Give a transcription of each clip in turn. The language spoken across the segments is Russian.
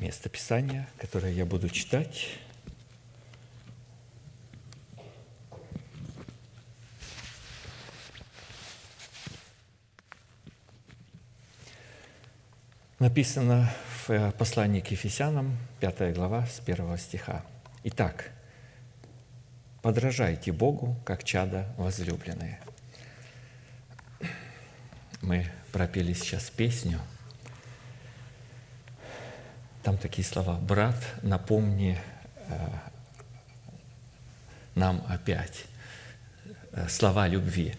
местописание, которое я буду читать. Написано в послании к Ефесянам, 5 глава, с 1 стиха. Итак, подражайте Богу, как чада возлюбленные. Мы пропели сейчас песню. Там такие слова. «Брат, напомни э, нам опять э, слова любви».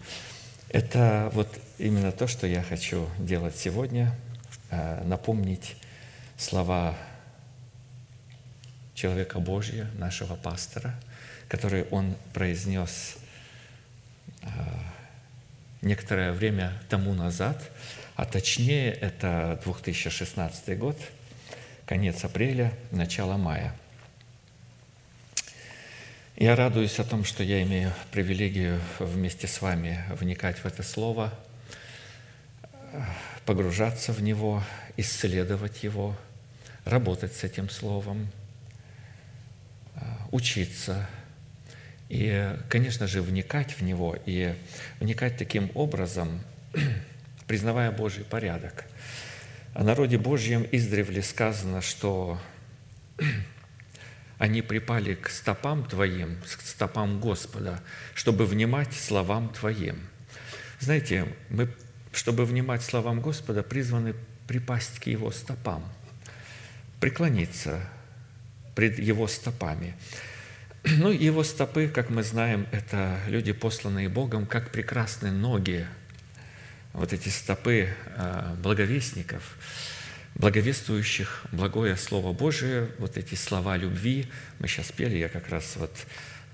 Это вот именно то, что я хочу делать сегодня, э, напомнить слова человека Божьего, нашего пастора, которые он произнес некоторое время тому назад, а точнее это 2016 год, конец апреля, начало мая. Я радуюсь о том, что я имею привилегию вместе с вами вникать в это слово, погружаться в него, исследовать его, работать с этим словом, учиться – и, конечно же, вникать в него и вникать таким образом, признавая Божий порядок. О народе Божьем издревле сказано, что они припали к стопам Твоим, к стопам Господа, чтобы внимать словам Твоим. Знаете, мы, чтобы внимать словам Господа, призваны припасть к Его стопам, преклониться пред Его стопами. Ну, его стопы, как мы знаем, это люди, посланные Богом, как прекрасные ноги, вот эти стопы а, благовестников, благовествующих благое Слово Божие, вот эти слова любви. Мы сейчас пели, я как раз вот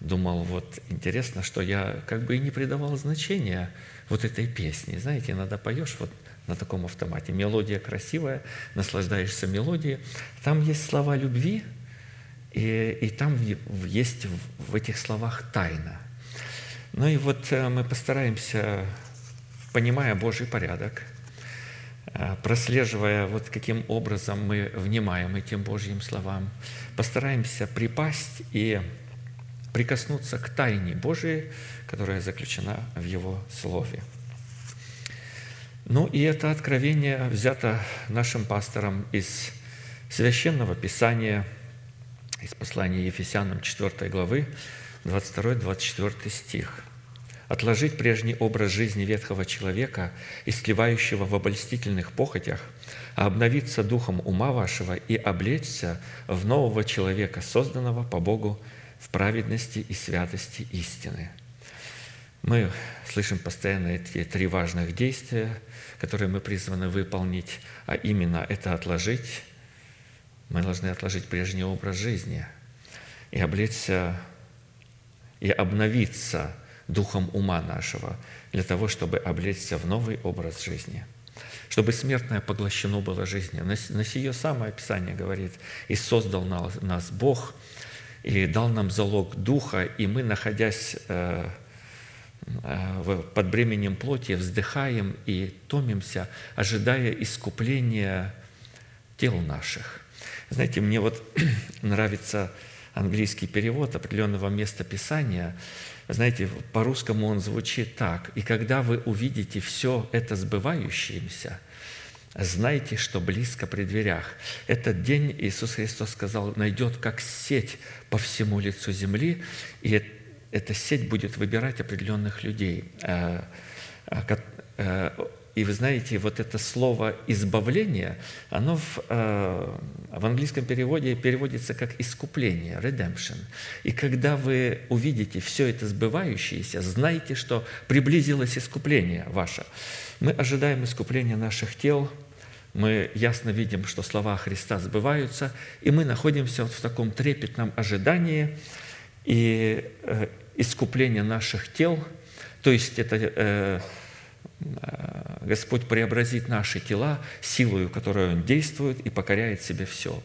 думал, вот интересно, что я как бы и не придавал значения вот этой песне. Знаете, иногда поешь вот на таком автомате. Мелодия красивая, наслаждаешься мелодией. Там есть слова любви – и, и там есть в этих словах тайна. Ну и вот э, мы постараемся, понимая Божий порядок, э, прослеживая, вот каким образом мы внимаем этим Божьим словам, постараемся припасть и прикоснуться к тайне Божией, которая заключена в Его Слове. Ну и это откровение взято нашим пастором из Священного Писания – из послания Ефесянам 4 главы, 22-24 стих. «Отложить прежний образ жизни ветхого человека, истлевающего в обольстительных похотях, а обновиться духом ума вашего и облечься в нового человека, созданного по Богу в праведности и святости истины». Мы слышим постоянно эти три важных действия, которые мы призваны выполнить, а именно это отложить, мы должны отложить прежний образ жизни и облечься, и обновиться духом ума нашего для того, чтобы облечься в новый образ жизни. Чтобы смертное поглощено было жизнью. На, сие самое Писание говорит, «И создал нас Бог, и дал нам залог Духа, и мы, находясь э, э, под бременем плоти, вздыхаем и томимся, ожидая искупления тел наших». Знаете, мне вот нравится английский перевод определенного места Писания. Знаете, по-русскому он звучит так. «И когда вы увидите все это сбывающееся, знайте, что близко при дверях». Этот день, Иисус Христос сказал, найдет как сеть по всему лицу земли, и эта сеть будет выбирать определенных людей, э, э, и вы знаете, вот это слово «избавление», оно в, э, в английском переводе переводится как «искупление», «redemption». И когда вы увидите все это сбывающееся, знайте, что приблизилось искупление ваше. Мы ожидаем искупления наших тел, мы ясно видим, что слова Христа сбываются, и мы находимся вот в таком трепетном ожидании и э, искупления наших тел, то есть это Э, Господь преобразит наши тела силою, которой Он действует и покоряет себе все.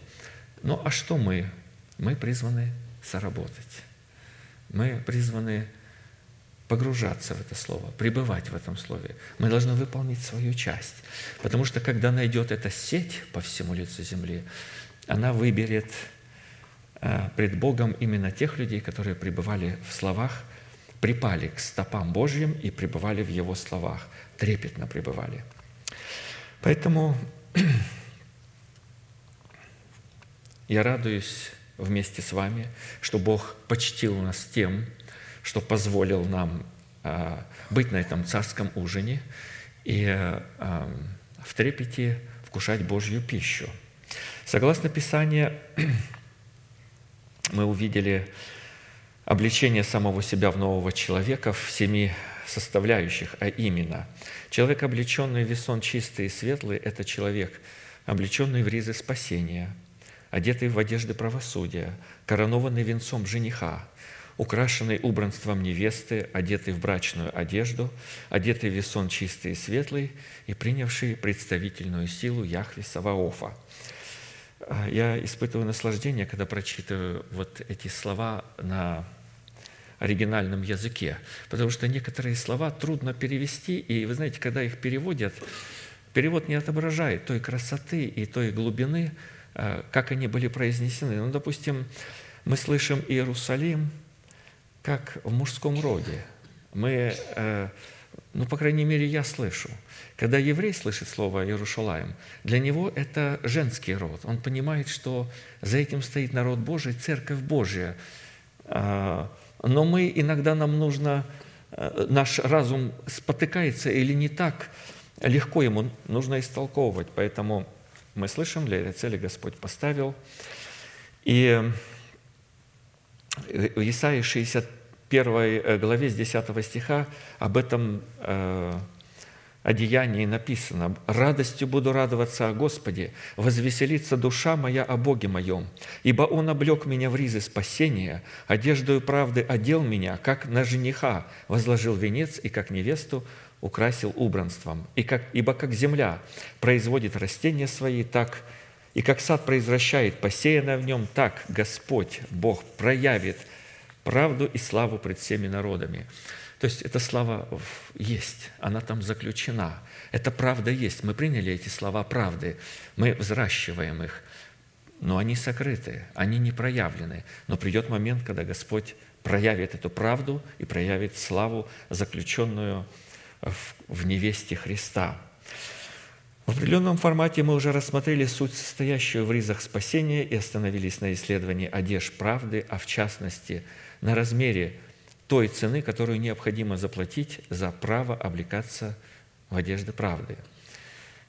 Ну а что мы? Мы призваны соработать. Мы призваны погружаться в это слово, пребывать в этом слове. Мы должны выполнить свою часть. Потому что когда найдет эта сеть по всему лицу земли, она выберет э, пред Богом именно тех людей, которые пребывали в словах, припали к стопам Божьим и пребывали в Его словах, трепетно пребывали. Поэтому я радуюсь вместе с вами, что Бог почтил нас тем, что позволил нам а, быть на этом царском ужине и а, в трепете вкушать Божью пищу. Согласно Писанию, мы увидели обличение самого себя в нового человека в семи составляющих, а именно, человек, облеченный в весон чистый и светлый, это человек, облеченный в ризы спасения, одетый в одежды правосудия, коронованный венцом жениха, украшенный убранством невесты, одетый в брачную одежду, одетый в весон чистый и светлый и принявший представительную силу Яхве Саваофа. Я испытываю наслаждение, когда прочитываю вот эти слова на оригинальном языке, потому что некоторые слова трудно перевести, и вы знаете, когда их переводят, перевод не отображает той красоты и той глубины, а, как они были произнесены. Ну, допустим, мы слышим Иерусалим – как в мужском роде. Мы, э, ну, по крайней мере, я слышу. Когда еврей слышит слово «Иерушалаем», для него это женский род. Он понимает, что за этим стоит народ Божий, Церковь Божия. А, но мы иногда нам нужно, э, наш разум спотыкается или не так легко ему нужно истолковывать. Поэтому мы слышим, для этой цели Господь поставил. И э, Исаия 65, первой э, главе с 10 стиха об этом э, одеянии написано. «Радостью буду радоваться о Господе, возвеселится душа моя о Боге моем, ибо Он облег меня в ризы спасения, одеждою правды одел меня, как на жениха, возложил венец и как невесту украсил убранством. И как, ибо как земля производит растения свои, так и как сад произвращает посеянное в нем, так Господь, Бог проявит – правду и славу пред всеми народами. То есть эта слава есть, она там заключена. Эта правда есть. Мы приняли эти слова правды, мы взращиваем их, но они сокрыты, они не проявлены. Но придет момент, когда Господь проявит эту правду и проявит славу, заключенную в невесте Христа – в определенном формате мы уже рассмотрели суть, состоящую в ризах спасения, и остановились на исследовании одежд правды, а в частности на размере той цены, которую необходимо заплатить за право облекаться в одежды правды.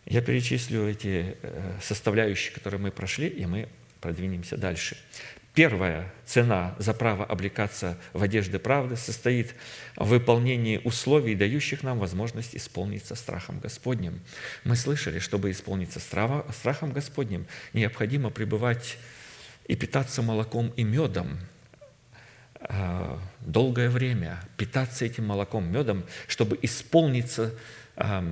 Я перечислю эти э, составляющие, которые мы прошли, и мы продвинемся дальше. Первая цена за право облекаться в одежды правды состоит в выполнении условий, дающих нам возможность исполниться страхом Господним. Мы слышали, чтобы исполниться страхом Господним, необходимо пребывать и питаться молоком и медом долгое время, питаться этим молоком, медом, чтобы исполниться а,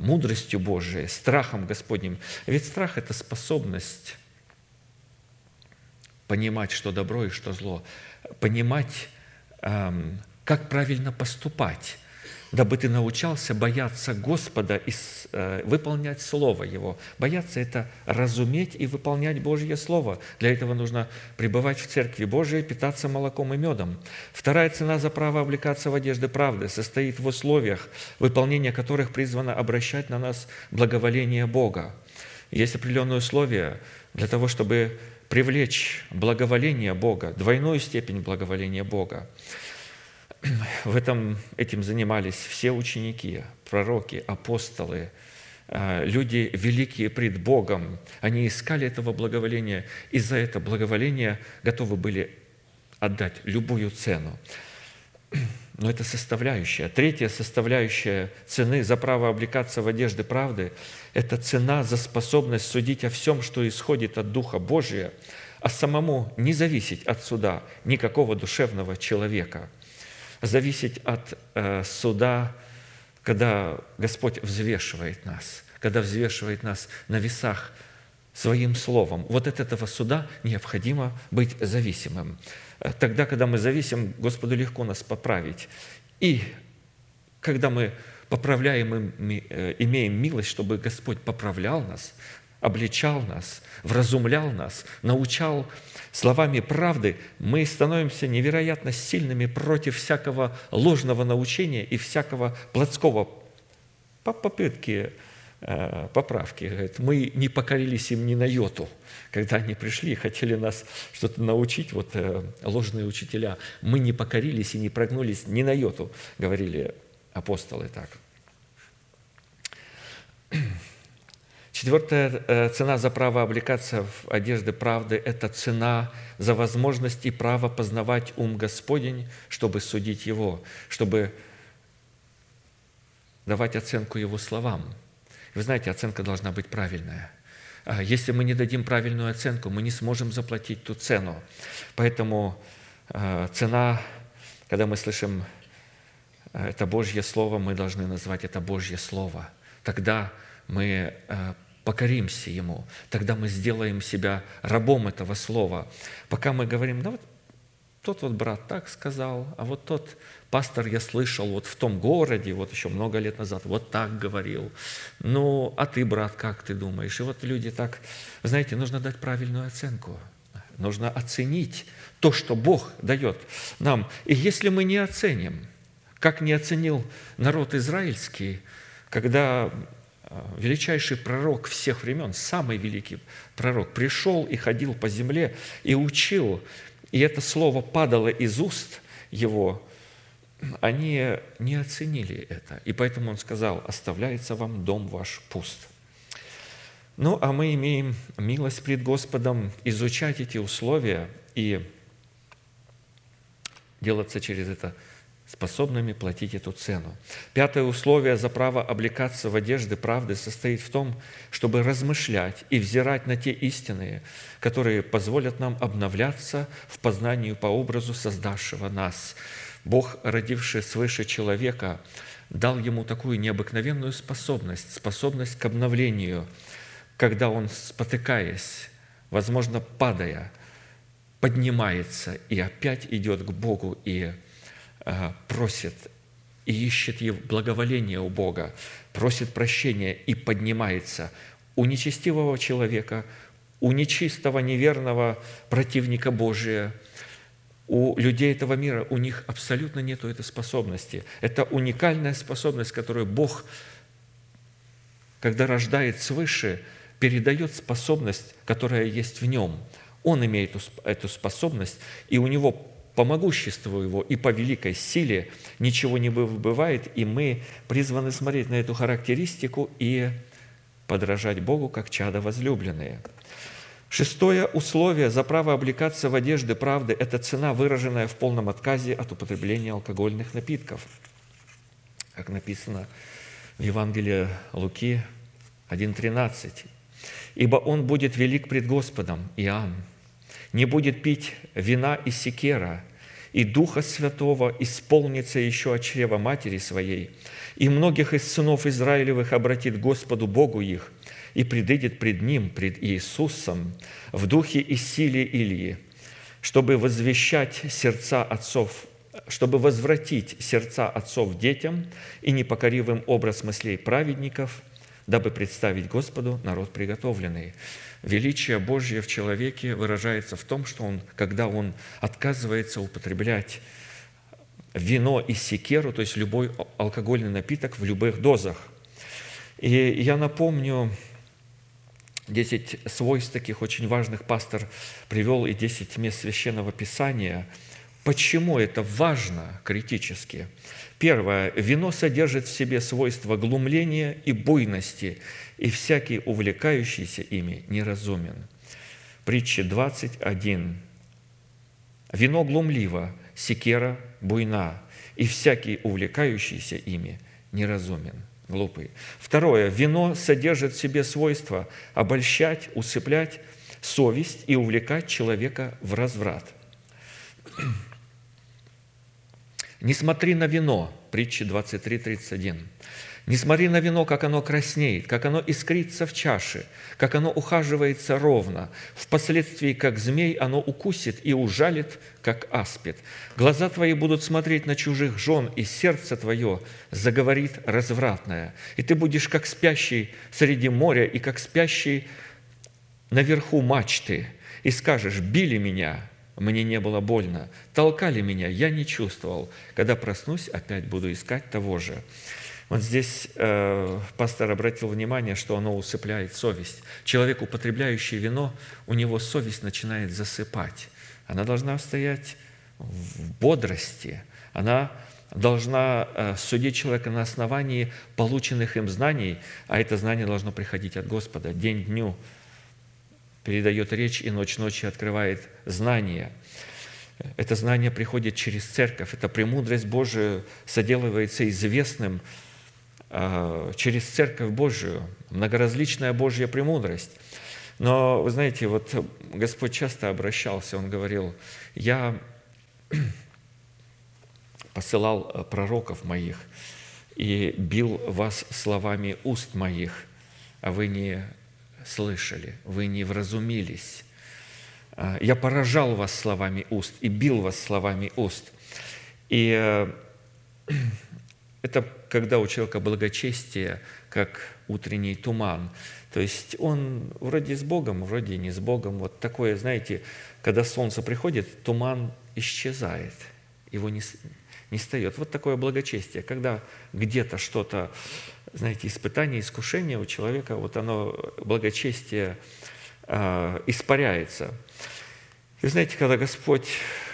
мудростью Божией, страхом Господним. Ведь страх – это способность понимать, что добро и что зло, понимать, как правильно поступать, дабы ты научался бояться Господа и э, выполнять Слово Его. Бояться – это разуметь и выполнять Божье Слово. Для этого нужно пребывать в Церкви Божией, питаться молоком и медом. Вторая цена за право облекаться в одежды правды состоит в условиях, выполнение которых призвано обращать на нас благоволение Бога. Есть определенные условия для того, чтобы привлечь благоволение Бога, двойную степень благоволения Бога. В этом этим занимались все ученики, пророки, апостолы, а, люди великие пред Богом. Они искали этого благоволения, и за это благоволение готовы были отдать любую цену. Но это составляющая. Третья составляющая цены за право облекаться в одежды правды – это цена за способность судить о всем, что исходит от Духа Божия, а самому не зависеть от суда никакого душевного человека. Зависеть от э, суда, когда Господь взвешивает нас, когда взвешивает нас на весах своим словом. Вот от этого суда необходимо быть зависимым. Тогда, когда мы зависим, Господу легко нас поправить. И когда мы поправляем, э, имеем милость, чтобы Господь поправлял нас, обличал нас, вразумлял нас, научал словами правды, мы становимся невероятно сильными против всякого ложного научения и всякого плотского по попытке э, поправки. Говорит, мы не покорились им ни на йоту, когда они пришли и хотели нас что-то научить, вот э, ложные учителя. Мы не покорились и не прогнулись ни на йоту, говорили апостолы так. Четвертая э, цена за право облекаться в одежды правды – это цена за возможность и право познавать ум Господень, чтобы судить Его, чтобы давать оценку Его словам. Вы знаете, оценка должна быть правильная. А если мы не дадим правильную оценку, мы не сможем заплатить ту цену. Поэтому э, цена, когда мы слышим э, это Божье Слово, мы должны назвать это Божье Слово. Тогда мы покоримся Ему, тогда мы сделаем себя рабом этого слова. Пока мы говорим, да вот тот вот брат так сказал, а вот тот пастор я слышал вот в том городе, вот еще много лет назад, вот так говорил. Ну, а ты, брат, как ты думаешь? И вот люди так, знаете, нужно дать правильную оценку. Нужно оценить то, что Бог дает нам. И если мы не оценим, как не оценил народ израильский, когда величайший пророк всех времен, самый великий пророк, пришел и ходил по земле и учил, и это слово падало из уст его, они не оценили это. И поэтому он сказал, оставляется вам дом ваш пуст. Ну, а мы имеем милость пред Господом изучать эти условия и делаться через это – способными платить эту цену. Пятое условие за право облекаться в одежды правды состоит в том, чтобы размышлять и взирать на те истины, которые позволят нам обновляться в познанию по образу создавшего нас. Бог, родивший свыше человека, дал ему такую необыкновенную способность, способность к обновлению, когда он, спотыкаясь, возможно, падая, поднимается и опять идет к Богу и просит и ищет благоволения у Бога, просит прощения и поднимается у нечестивого человека, у нечистого, неверного противника Божия, у людей этого мира, у них абсолютно нет этой способности. Это уникальная способность, которую Бог, когда рождает свыше, передает способность, которая есть в нем. Он имеет эту способность, и у него по могуществу Его и по великой силе ничего не бывает, и мы призваны смотреть на эту характеристику и подражать Богу, как чада возлюбленные. Шестое условие за право облекаться в одежды правды – это цена, выраженная в полном отказе от употребления алкогольных напитков. Как написано в Евангелии Луки 1.13. «Ибо он будет велик пред Господом, Иоанн, не будет пить вина и секера, и Духа Святого исполнится еще от чрева матери своей, и многих из сынов Израилевых обратит Господу Богу их, и предыдет пред Ним, пред Иисусом, в духе и силе Илии, чтобы возвещать сердца отцов, чтобы возвратить сердца отцов детям и непокоривым образ мыслей праведников, дабы представить Господу народ приготовленный. Величие Божье в человеке выражается в том, что он, когда он отказывается употреблять вино и секеру, то есть любой алкогольный напиток в любых дозах. И я напомню, 10 свойств таких очень важных пастор привел и 10 мест Священного Писания. Почему это важно критически? Первое. Вино содержит в себе свойства глумления и буйности, и всякий увлекающийся ими неразумен. Притча 21. Вино глумливо, секера буйна, и всякий увлекающийся ими неразумен, глупый. Второе. Вино содержит в себе свойство обольщать, усыплять совесть и увлекать человека в разврат. Не смотри на вино, притча 23, 31. Не смотри на вино, как оно краснеет, как оно искрится в чаше, как оно ухаживается ровно. Впоследствии, как змей, оно укусит и ужалит, как аспид. Глаза твои будут смотреть на чужих жен, и сердце твое заговорит развратное. И ты будешь как спящий среди моря, и как спящий наверху мачты и скажешь, били меня, мне не было больно, толкали меня, я не чувствовал. Когда проснусь, опять буду искать того же. Вот здесь э, пастор обратил внимание, что оно усыпляет совесть. Человек, употребляющий вино, у него совесть начинает засыпать. Она должна стоять в бодрости. Она должна э, судить человека на основании полученных им знаний, а это знание должно приходить от Господа. День дню передает речь, и ночь ночи открывает знание. Это знание приходит через церковь. Эта премудрость Божия соделывается известным э, через церковь Божию, многоразличная Божья премудрость. Но, вы знаете, вот Господь часто обращался, Он говорил, «Я посылал э, пророков моих и бил вас словами уст моих, а вы не слышали, вы не вразумились. А, я поражал вас словами уст и бил вас словами уст. И э, это когда у человека благочестие, как утренний туман. То есть он вроде с Богом, вроде не с Богом. Вот такое, знаете, когда солнце приходит, туман исчезает, его не, не встает. Вот такое благочестие, когда где-то что-то, знаете, испытание, искушение у человека, вот оно, благочестие э, испаряется. И знаете, когда Господь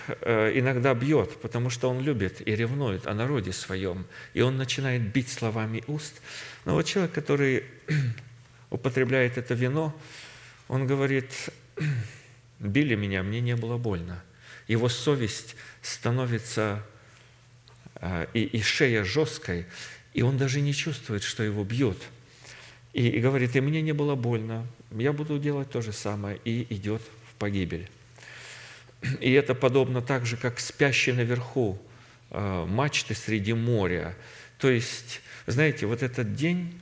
э, иногда бьет, потому что Он любит и ревнует о народе своем, и Он начинает бить словами уст. Но вот человек, который употребляет это вино, он говорит, били меня, мне не было больно. Его совесть становится а, и, и шея жесткой, и он даже не чувствует, что его бьют. И, и говорит, и мне не было больно, я буду делать то же самое, и идет в погибель. И это подобно так же, как спящий наверху э, мачты среди моря. То есть, знаете, вот этот день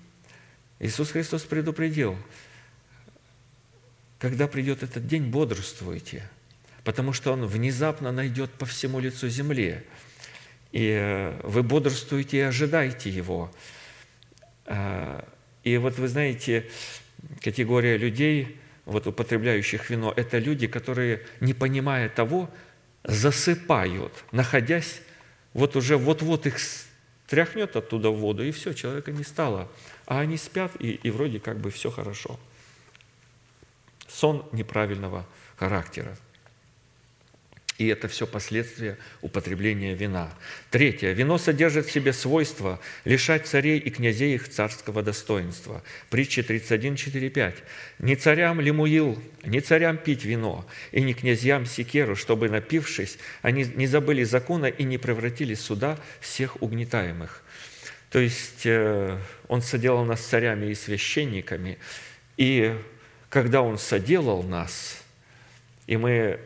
Иисус Христос предупредил, когда придет этот день, бодрствуйте, потому что Он внезапно найдет по всему лицу земли – и э, вы бодрствуете и ожидаете Его. А, и вот вы знаете, категория людей, вот употребляющих вино, это люди, которые, не понимая того, засыпают, находясь, вот уже вот-вот их тряхнет оттуда в воду, и все, человека не стало. А они спят, и, и вроде как бы все хорошо. Сон неправильного характера. И это все последствия употребления вина. Третье. Вино содержит в себе свойство лишать царей и князей их царского достоинства. Притча 31, 4, 5. «Не царям лимуил, не царям пить вино, и не князьям секеру, чтобы, напившись, они не забыли закона и не превратили суда всех угнетаемых». То есть э, он соделал нас царями и священниками, и когда он соделал нас, и мы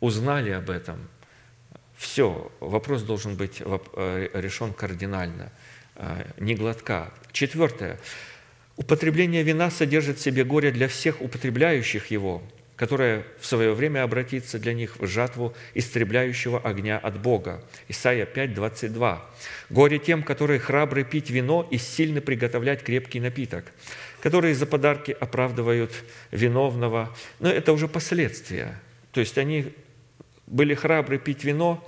узнали об этом, все, вопрос должен быть э, решен кардинально, э, не глотка. Четвертое. Употребление вина содержит в себе горе для всех употребляющих его, которое в свое время обратится для них в жатву истребляющего огня от Бога. Исайя 5, 22. «Горе тем, которые храбры пить вино и сильно приготовлять крепкий напиток, которые за подарки оправдывают виновного». Но это уже последствия. То есть они были храбры пить вино,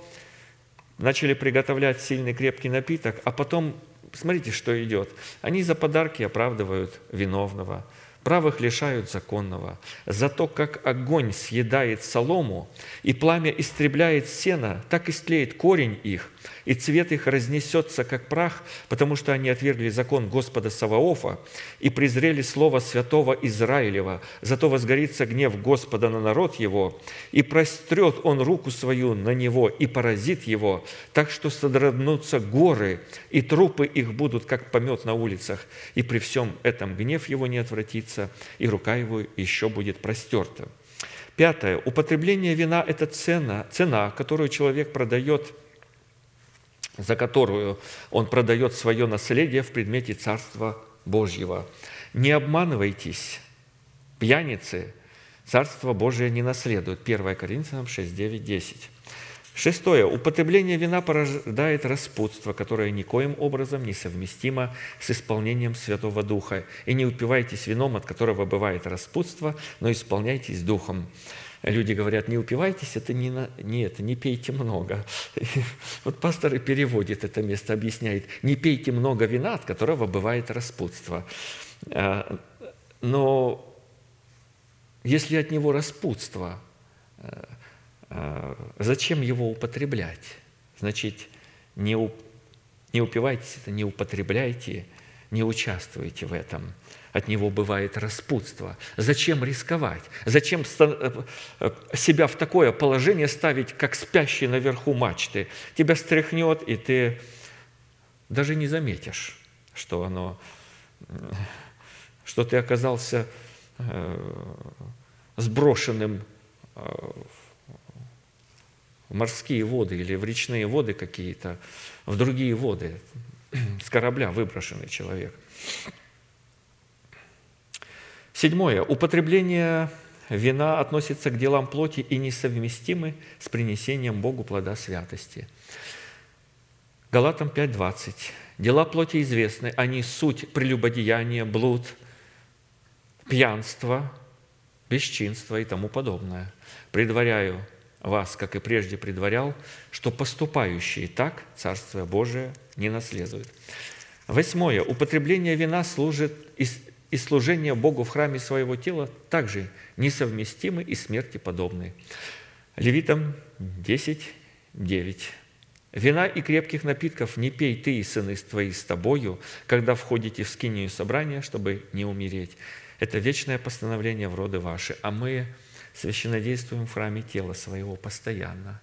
начали приготовлять сильный крепкий напиток, а потом, смотрите, что идет. Они за подарки оправдывают виновного – Правых лишают законного. Зато как огонь съедает солому, и пламя истребляет сено, так истлеет корень их, и цвет их разнесется, как прах, потому что они отвергли закон Господа Саваофа и презрели слово святого Израилева. Зато возгорится гнев Господа на народ его, и прострет он руку свою на него, и поразит его, так что содрогнутся горы, и трупы их будут, как помет на улицах, и при всем этом гнев его не отвратится, и рука его еще будет простерта. Пятое. Употребление вина – это цена, цена, которую человек продает, за которую он продает свое наследие в предмете Царства Божьего. Не обманывайтесь, пьяницы, Царство Божие не наследуют. 1 Коринфянам 6, 9, 10. Шестое. Употребление вина порождает распутство, которое никоим образом не совместимо с исполнением Святого Духа. И не упивайтесь вином, от которого бывает распутство, но исполняйтесь Духом. Люди говорят, не упивайтесь, это не, на, не это, не пейте много. Вот пастор и переводит это место, объясняет, не пейте много вина, от которого бывает распутство. А, но если от него распутство, э, э, зачем его употреблять? Значит, не, не упивайтесь это, не употребляйте, не участвуйте в этом. От него бывает распутство. Зачем рисковать? Зачем э, себя в такое положение ставить, как спящий наверху мачты? Тебя стряхнет, и ты даже не заметишь, что оно, что ты оказался Э, сброшенным э, в морские воды или в речные воды какие-то, в другие воды, с корабля выброшенный человек. Седьмое. Употребление вина относится к делам плоти и несовместимы с принесением Богу плода святости. Галатам 5.20. Дела плоти известны, они суть прелюбодеяния, блуд – пьянство, бесчинство и тому подобное. Предваряю вас, как и прежде предварял, что поступающие так Царствие Божие не наследуют. Восьмое. Употребление вина служит и служение Богу в храме своего тела также несовместимы и смерти подобны. Левитам 10, 9. «Вина и крепких напитков не пей ты и сыны твои с тобою, когда входите в скинию собрания, чтобы не умереть. Это вечное постановление в роды ваши, а мы священнодействуем в храме тела своего постоянно.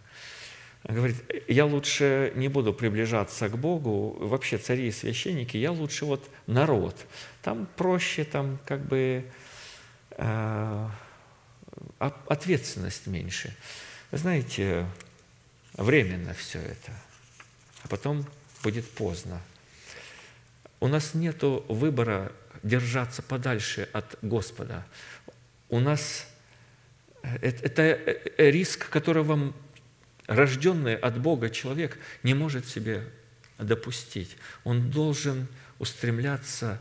Говорит, я лучше не буду приближаться к Богу, вообще цари и священники, я лучше вот народ. Там проще, там как бы э, ответственность меньше. Знаете, временно все это, а потом будет поздно. У нас нет выбора держаться подальше от Господа. У нас это риск, которого рожденный от Бога человек не может себе допустить. Он должен устремляться,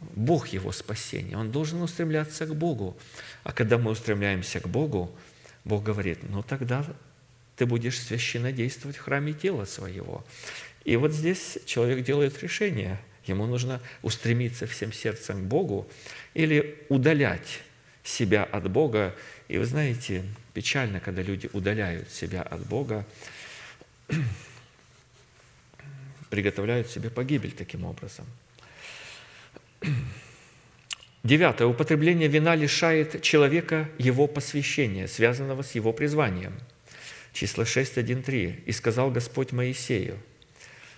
Бог его спасение, он должен устремляться к Богу. А когда мы устремляемся к Богу, Бог говорит, ну тогда ты будешь священно действовать в храме тела своего. И вот здесь человек делает решение – Ему нужно устремиться всем сердцем к Богу или удалять себя от Бога. И вы знаете, печально, когда люди удаляют себя от Бога, приготовляют себе погибель таким образом. Девятое. Употребление вина лишает человека его посвящения, связанного с его призванием. Числа 6, 1, 3. «И сказал Господь Моисею,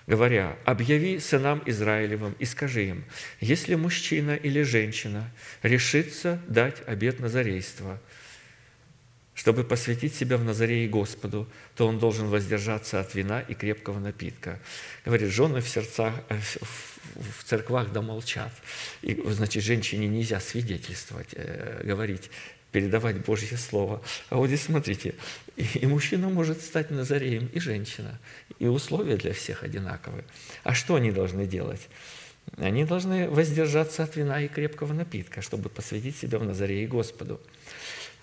говоря, «Объяви сынам Израилевым и скажи им, если мужчина или женщина решится дать обет назарейства, чтобы посвятить себя в Назарее Господу, то он должен воздержаться от вина и крепкого напитка. Говорит, жены в сердцах, э, в церквах да молчат. И, значит, женщине нельзя свидетельствовать, э, говорить, передавать Божье Слово. А вот здесь смотрите, и мужчина может стать Назареем, и женщина. И условия для всех одинаковые. А что они должны делать? Они должны воздержаться от вина и крепкого напитка, чтобы посвятить себя в Назарее Господу.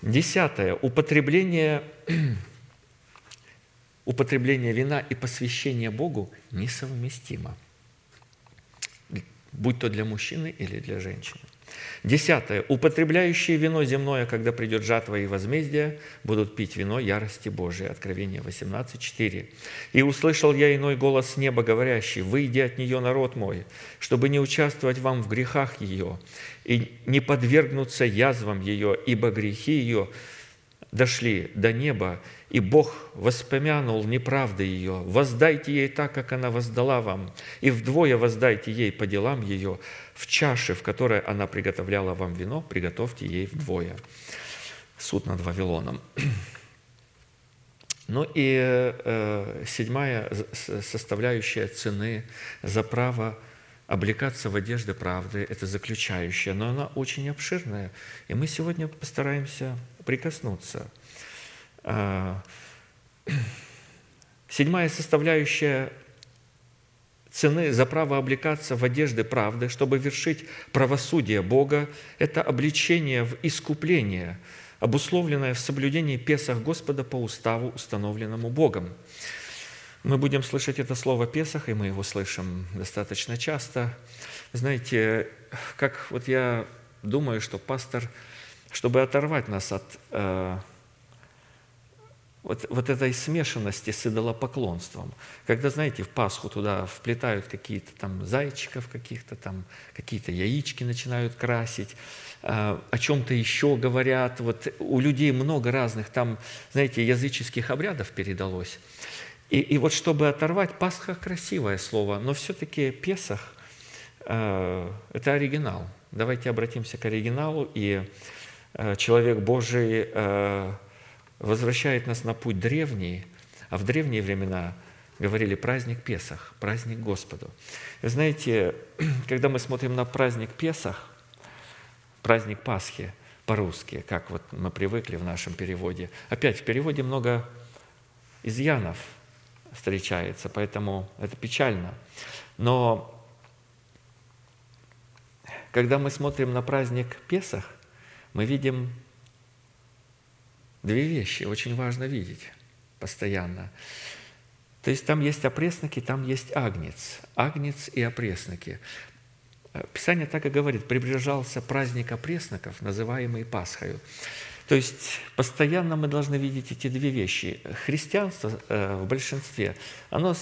Десятое. Употребление, употребление вина и посвящение Богу несовместимо, будь то для мужчины или для женщины. Десятое. Употребляющие вино земное, когда придет жатва и возмездие, будут пить вино ярости Божией. Откровение 18, 4. «И услышал я иной голос с неба, говорящий, «Выйди от нее, народ мой, чтобы не участвовать вам в грехах ее и не подвергнуться язвам ее, ибо грехи ее дошли до неба, и Бог воспомянул неправды ее. Воздайте ей так, как она воздала вам, и вдвое воздайте ей по делам ее. В чаше, в которой она приготовляла вам вино, приготовьте ей вдвое». Суд над Вавилоном. Ну и э, седьмая составляющая цены за право облекаться в одежды правды, это заключающая, но она очень обширная, и мы сегодня постараемся прикоснуться. А, Седьмая составляющая цены за право облекаться в одежды правды, чтобы вершить правосудие Бога, это обличение в искупление, обусловленное в соблюдении Песах Господа по уставу, установленному Богом. Мы будем слышать это слово «Песах», и мы его слышим достаточно часто. Знаете, как вот я думаю, что пастор, чтобы оторвать нас от э, вот, вот этой смешанности с идолопоклонством. Когда, знаете, в Пасху туда вплетают какие-то там зайчиков каких-то там, какие-то яички начинают красить, э, о чем-то еще говорят. Вот у людей много разных там, знаете, языческих обрядов передалось. И, и вот чтобы оторвать, Пасха – красивое слово, но все-таки Песах э, – это оригинал. Давайте обратимся к оригиналу, и э, человек Божий э, возвращает нас на путь древний, а в древние времена говорили праздник Песах, праздник Господу. Вы знаете, когда мы смотрим на праздник Песах, праздник Пасхи по-русски, как вот мы привыкли в нашем переводе, опять в переводе много изъянов встречается, поэтому это печально. Но когда мы смотрим на праздник Песах, мы видим Две вещи очень важно видеть постоянно. То есть там есть опресноки, там есть агнец. Агнец и опресноки. Писание так и говорит, приближался праздник опресноков, называемый Пасхою. То есть постоянно мы должны видеть эти две вещи. Христианство э, в большинстве, оно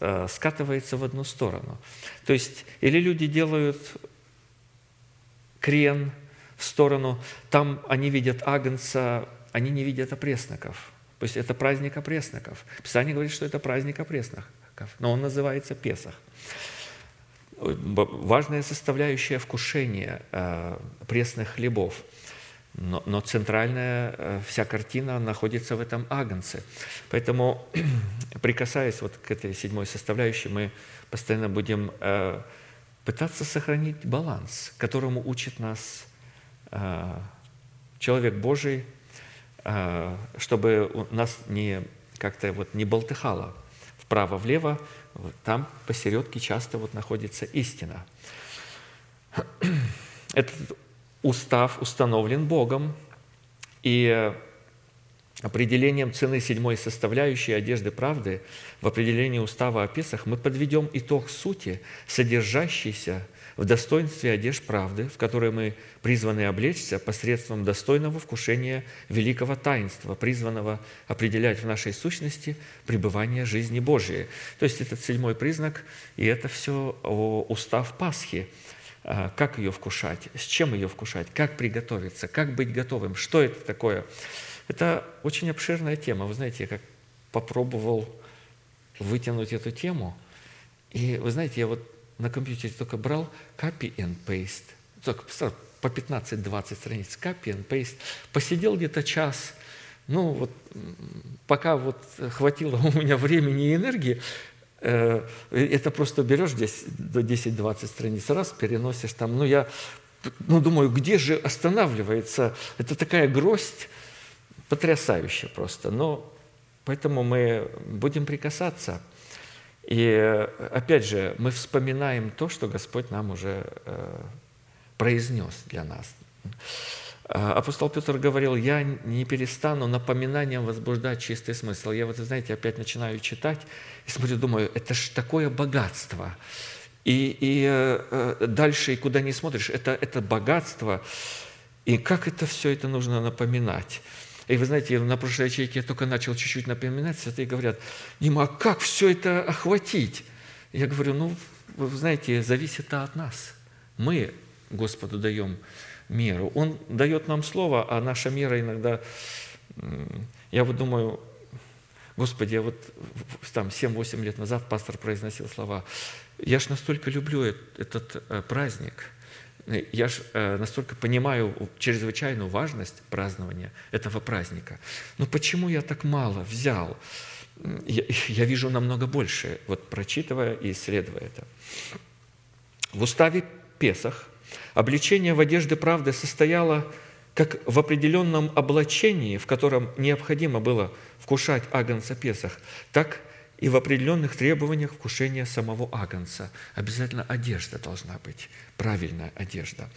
э, скатывается в одну сторону. То есть или люди делают крен в сторону, там они видят агнца, они не видят опресноков. То есть это праздник опресноков. Писание говорит, что это праздник опресноков, но он называется Песах. Важная составляющая вкушения э, пресных хлебов. Но, но центральная э, вся картина находится в этом агнце. Поэтому, прикасаясь вот к этой седьмой составляющей, мы постоянно будем э, пытаться сохранить баланс, которому учит нас человек Божий, а, чтобы нас не как-то вот не болтыхало вправо-влево, там посередке часто вот находится истина. Этот устав установлен Богом, и определением цены седьмой составляющей одежды правды в определении устава о Песах мы подведем итог сути, содержащейся достоинстве одежд правды, в которой мы призваны облечься посредством достойного вкушения великого таинства, призванного определять в нашей сущности пребывание жизни Божией. То есть этот седьмой признак, и это все устав Пасхи. А, как ее вкушать, с чем ее вкушать, как приготовиться, как быть готовым, что это такое. Это очень обширная тема. Вы знаете, я как попробовал вытянуть эту тему, и вы знаете, я вот на компьютере только брал copy and paste, только по 15-20 страниц, copy and paste, посидел где-то час, ну вот пока вот хватило у меня времени и энергии, э, это просто берешь здесь до 10-20 страниц, раз, переносишь там, ну я ну, думаю, где же останавливается? Это такая гроздь, потрясающая просто. Но поэтому мы будем прикасаться – и опять же, мы вспоминаем то, что Господь нам уже э, произнес для нас. А, апостол Петр говорил, я не перестану напоминанием возбуждать чистый смысл. Я вот, знаете, опять начинаю читать и смотрю, думаю, это ж такое богатство. И, и э, э, дальше, и куда не смотришь, это, это богатство. И как это все это нужно напоминать? И вы знаете, на прошлой ячейке я только начал чуть-чуть напоминать, святые говорят, Дима, а как все это охватить? Я говорю, ну, вы знаете, зависит это от нас. Мы Господу даем меру. Он дает нам слово, а наша мера иногда... Я вот думаю, Господи, я вот там 7-8 лет назад пастор произносил слова, я ж настолько люблю этот э, праздник – я же э, настолько понимаю чрезвычайную важность празднования этого праздника. Но почему я так мало взял? Я, я вижу намного больше, вот прочитывая и исследуя это. В уставе Песах обличение в одежды правды состояло как в определенном облачении, в котором необходимо было вкушать агнца Песах, так и в определенных требованиях вкушения самого агнца. Обязательно одежда должна быть, правильная одежда.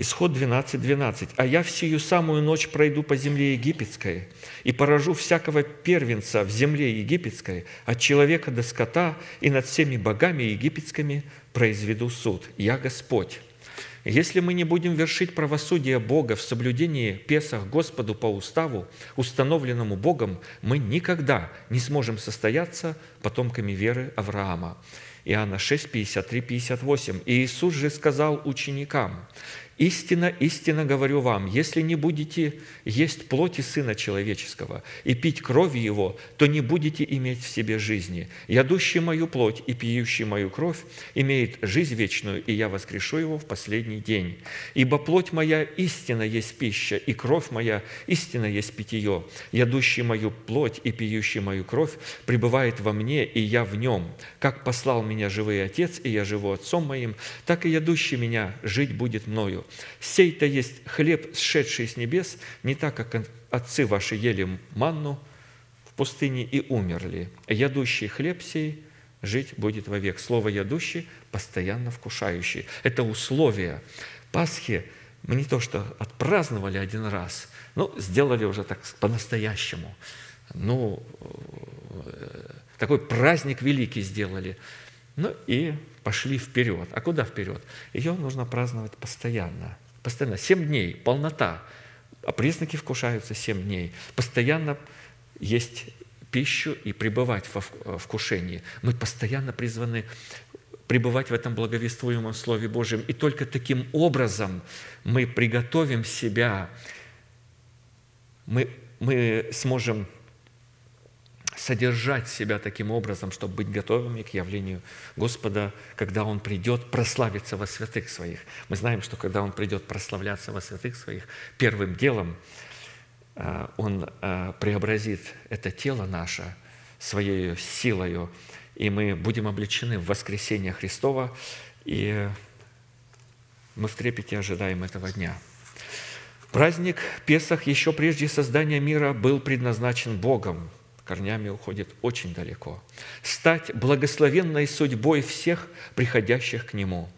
Исход 12, 12. «А я в сию самую ночь пройду по земле египетской и поражу всякого первенца в земле египетской, от человека до скота, и над всеми богами египетскими произведу суд. Я Господь». Если мы не будем вершить правосудие Бога в соблюдении Песах Господу по уставу, установленному Богом, мы никогда не сможем состояться потомками веры Авраама. Иоанна 6, 53, 58. «И Иисус же сказал ученикам, Истина, истинно говорю вам, если не будете есть плоти Сына Человеческого и пить крови Его, то не будете иметь в себе жизни. Ядущий мою плоть и пьющий мою кровь имеет жизнь вечную, и я воскрешу его в последний день. Ибо плоть моя истина есть пища, и кровь моя истина есть питье. Ядущий мою плоть и пьющий мою кровь пребывает во мне, и я в нем. Как послал меня живой Отец, и я живу Отцом моим, так и ядущий меня жить будет мною. Сей-то есть хлеб, сшедший с небес, не так, как отцы ваши ели манну в пустыне и умерли. Ядущий хлеб сей жить будет вовек. Слово «ядущий» – постоянно вкушающий. Это условие. Пасхи мы не то что отпраздновали один раз, но сделали уже так по-настоящему. Ну, э, такой праздник великий сделали. Ну и пошли вперед. А куда вперед? Ее нужно праздновать постоянно. Постоянно. Семь дней, полнота. А признаки вкушаются семь дней. Постоянно есть пищу и пребывать во вкушении. Мы постоянно призваны пребывать в этом благовествуемом Слове Божьем. И только таким образом мы приготовим себя, мы, мы сможем содержать себя таким образом, чтобы быть готовыми к явлению Господа, когда Он придет прославиться во святых Своих. Мы знаем, что когда Он придет прославляться во святых Своих, первым делом а, Он а, преобразит это тело наше Своей силою, и мы будем обличены в воскресение Христова, и мы в трепете ожидаем этого дня. Праздник Песах еще прежде создания мира был предназначен Богом корнями уходит очень далеко. Стать благословенной судьбой всех приходящих к Нему,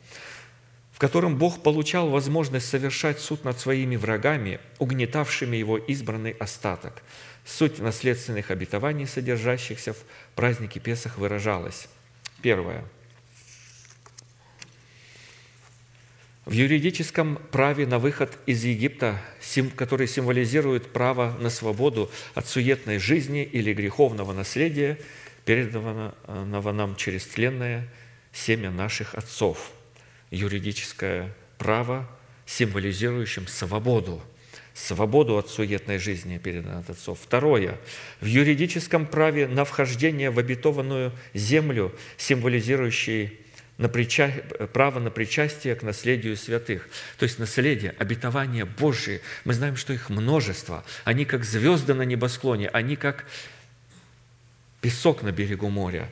в котором Бог получал возможность совершать суд над своими врагами, угнетавшими Его избранный остаток. Суть наследственных обетований, содержащихся в празднике Песах, выражалась. Первое – В юридическом праве на выход из Египта, который символизирует право на свободу от суетной жизни или греховного наследия, переданного нам через тленное семя наших отцов. Юридическое право, символизирующим свободу, свободу от суетной жизни, передано от отцов. Второе. В юридическом праве на вхождение в обетованную землю, символизирующий на прича... право на причастие к наследию святых. То есть наследие, обетование Божие. Мы знаем, что их множество. Они как звезды на небосклоне, они как песок на берегу моря.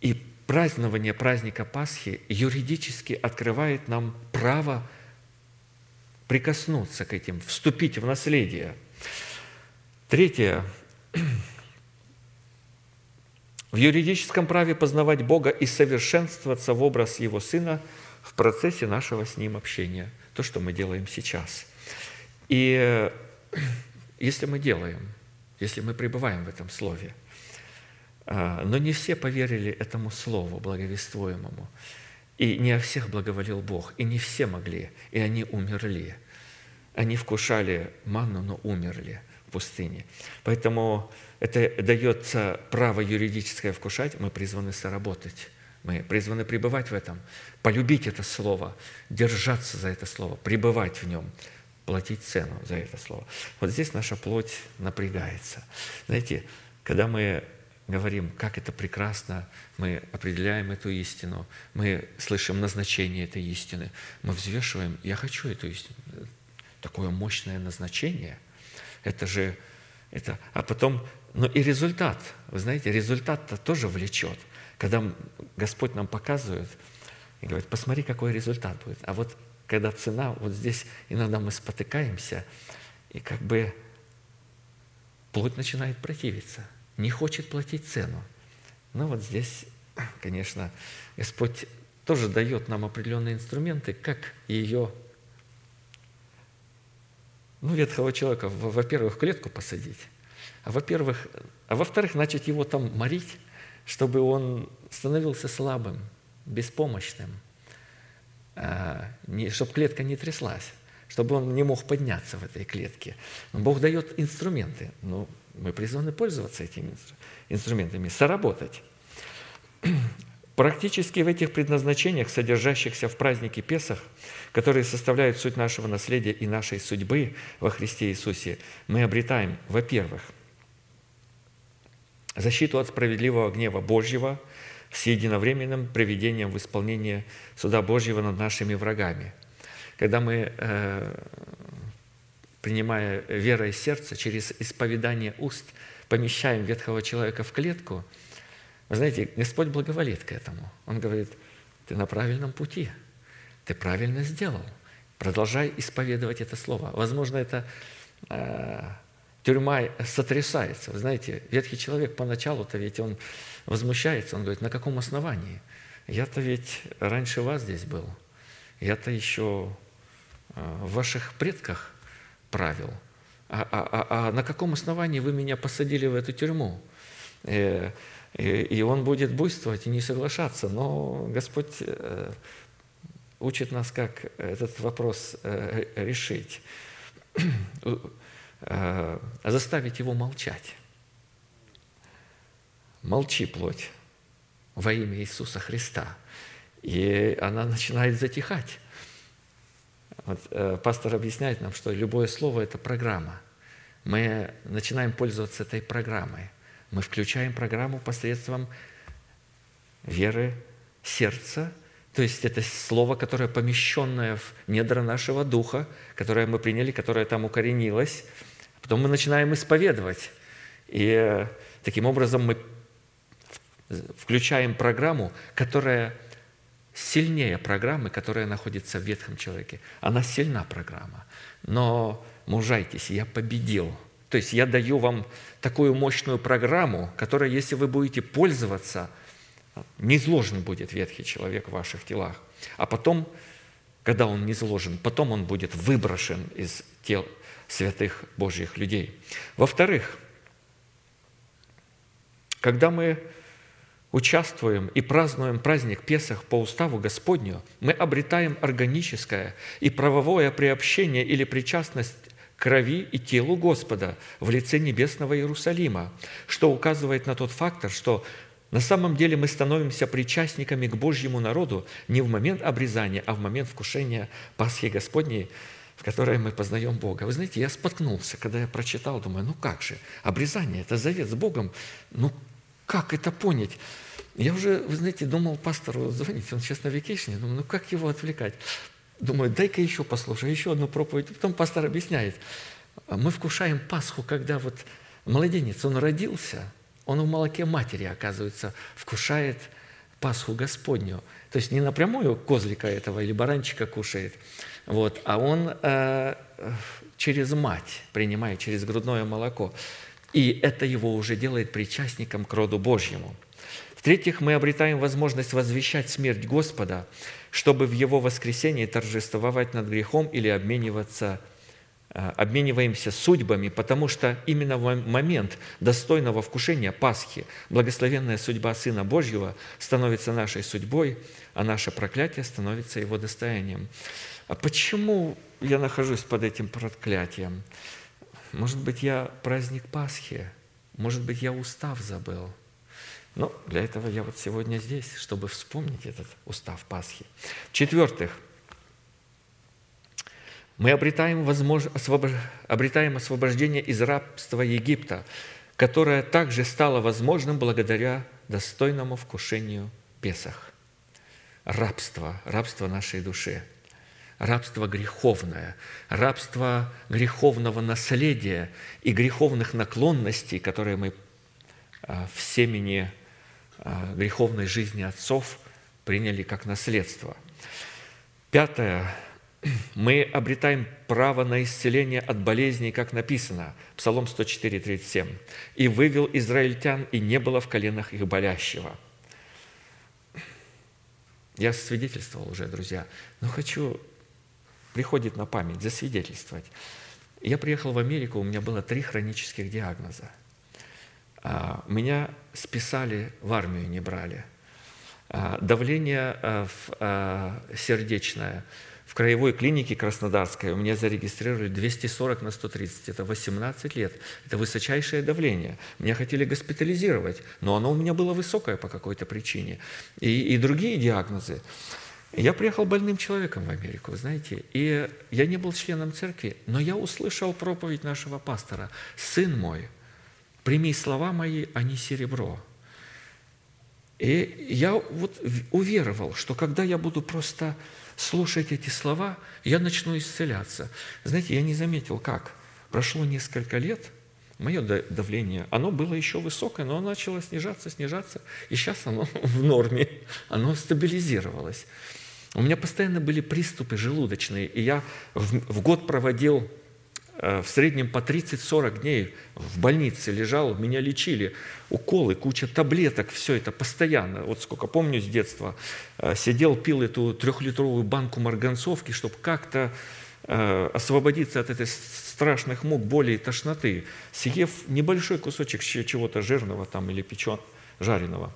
И празднование праздника Пасхи юридически открывает нам право прикоснуться к этим, вступить в наследие. Третье в юридическом праве познавать Бога и совершенствоваться в образ Его Сына в процессе нашего с Ним общения. То, что мы делаем сейчас. И э, если мы делаем, если мы пребываем в этом Слове, а, но не все поверили этому Слову благовествуемому, и не о всех благоволил Бог, и не все могли, и они умерли. Они вкушали манну, но умерли пустыне. Поэтому это дается право юридическое вкушать, мы призваны соработать. Мы призваны пребывать в этом, полюбить это слово, держаться за это слово, пребывать в нем, платить цену за это слово. Вот здесь наша плоть напрягается. Знаете, когда мы говорим, как это прекрасно, мы определяем эту истину, мы слышим назначение этой истины, мы взвешиваем, я хочу эту истину. Такое мощное назначение. Это же, это, а потом но и результат, вы знаете, результат-то тоже влечет. Когда Господь нам показывает и говорит, посмотри, какой результат будет. А вот когда цена, вот здесь иногда мы спотыкаемся, и как бы плоть начинает противиться, не хочет платить цену. Но вот здесь, конечно, Господь тоже дает нам определенные инструменты, как ее, ну, ветхого человека, во-первых, в клетку посадить, а во-первых, а во-вторых, начать его там морить, чтобы он становился слабым, беспомощным, а, чтобы клетка не тряслась, чтобы он не мог подняться в этой клетке. Бог дает инструменты, но мы призваны пользоваться этими инструментами, соработать. Практически в этих предназначениях, содержащихся в празднике Песах, которые составляют суть нашего наследия и нашей судьбы во Христе Иисусе, мы обретаем, во-первых, защиту от справедливого гнева Божьего с единовременным приведением в исполнение суда Божьего над нашими врагами. Когда мы, э, принимая верой сердца, через исповедание уст помещаем ветхого человека в клетку – вы знаете, Господь благоволит к этому. Он говорит, ты на правильном пути, ты правильно сделал. Продолжай исповедовать это слово. Возможно, это э, тюрьма сотрясается. Вы знаете, ветхий человек поначалу-то ведь он возмущается, он говорит, на каком основании? Я-то ведь раньше вас здесь был. Я-то еще э, в ваших предках правил. А, а, а, а на каком основании вы меня посадили в эту тюрьму? Э, и, он будет буйствовать и не соглашаться. Но Господь э, учит нас, как этот вопрос э, решить. Э, заставить его молчать. Молчи, плоть, во имя Иисуса Христа. И она начинает затихать. Вот, пастор объясняет нам, что любое слово – это программа. Мы начинаем пользоваться этой программой. Мы включаем программу посредством веры сердца, то есть это слово, которое помещенное в недра нашего духа, которое мы приняли, которое там укоренилось. Потом мы начинаем исповедовать. И э, таким образом мы включаем программу, которая сильнее программы, которая находится в ветхом человеке. Она сильна, программа. Но мужайтесь, я победил – то есть я даю вам такую мощную программу, которая, если вы будете пользоваться, не изложен будет ветхий человек в ваших телах. А потом, когда он не изложен, потом он будет выброшен из тел святых Божьих людей. Во-вторых, когда мы участвуем и празднуем праздник Песах по уставу Господню, мы обретаем органическое и правовое приобщение или причастность крови и телу Господа в лице небесного Иерусалима, что указывает на тот фактор, что на самом деле мы становимся причастниками к Божьему народу не в момент обрезания, а в момент вкушения Пасхи Господней, в которой мы познаем Бога. Вы знаете, я споткнулся, когда я прочитал, думаю, ну как же, обрезание – это завет с Богом, ну как это понять? Я уже, вы знаете, думал пастору звонить, он сейчас на векейшне, думаю, ну как его отвлекать? Думаю, дай-ка еще послушаю, еще одну проповедь. Потом пастор объясняет. Мы вкушаем Пасху, когда вот младенец, он родился, он в молоке матери, оказывается, вкушает Пасху Господню. То есть не напрямую козлика этого или баранчика кушает, вот, а он э, через мать принимает, через грудное молоко. И это его уже делает причастником к роду Божьему. В-третьих, мы обретаем возможность возвещать смерть Господа – чтобы в Его воскресении торжествовать над грехом или обмениваться э, обмениваемся судьбами, потому что именно в момент достойного вкушения Пасхи благословенная судьба Сына Божьего становится нашей судьбой, а наше проклятие становится Его достоянием. А почему я нахожусь под этим проклятием? Может быть, я праздник Пасхи, может быть, я устав забыл – но для этого я вот сегодня здесь, чтобы вспомнить этот устав Пасхи. В-четвертых, мы обретаем, возмож... освоб... обретаем освобождение из рабства Египта, которое также стало возможным благодаря достойному вкушению Песах. Рабство, рабство нашей души, рабство греховное, рабство греховного наследия и греховных наклонностей, которые мы а, в семени греховной жизни отцов приняли как наследство. Пятое. мы обретаем право на исцеление от болезней, как написано, Псалом 104, 37. «И вывел израильтян, и не было в коленах их болящего». Я свидетельствовал уже, друзья, но хочу, приходит на память, засвидетельствовать. Я приехал в Америку, у меня было три хронических диагноза. А, меня списали, в армию не брали. А, давление а, сердечное – в краевой клинике Краснодарской у меня зарегистрировали 240 на 130. Это 18 лет. Это высочайшее давление. Меня хотели госпитализировать, но оно у меня было высокое по какой-то причине. И, и другие диагнозы. Я приехал больным человеком в Америку, вы знаете, и я не был членом церкви, но я услышал проповедь нашего пастора. «Сын мой, прими слова мои, а не серебро». И я вот уверовал, что когда я буду просто слушать эти слова, я начну исцеляться. Знаете, я не заметил, как. Прошло несколько лет, мое давление, оно было еще высокое, но оно начало снижаться, снижаться, и сейчас оно в норме, оно стабилизировалось. У меня постоянно были приступы желудочные, и я в, в год проводил в среднем по 30-40 дней в больнице лежал, меня лечили, уколы, куча таблеток, все это постоянно. Вот сколько помню с детства, э, сидел, пил эту трехлитровую банку марганцовки, чтобы как-то э, освободиться от этой страшных мук, боли и тошноты, съев небольшой кусочек чего-то жирного там или печен, жареного.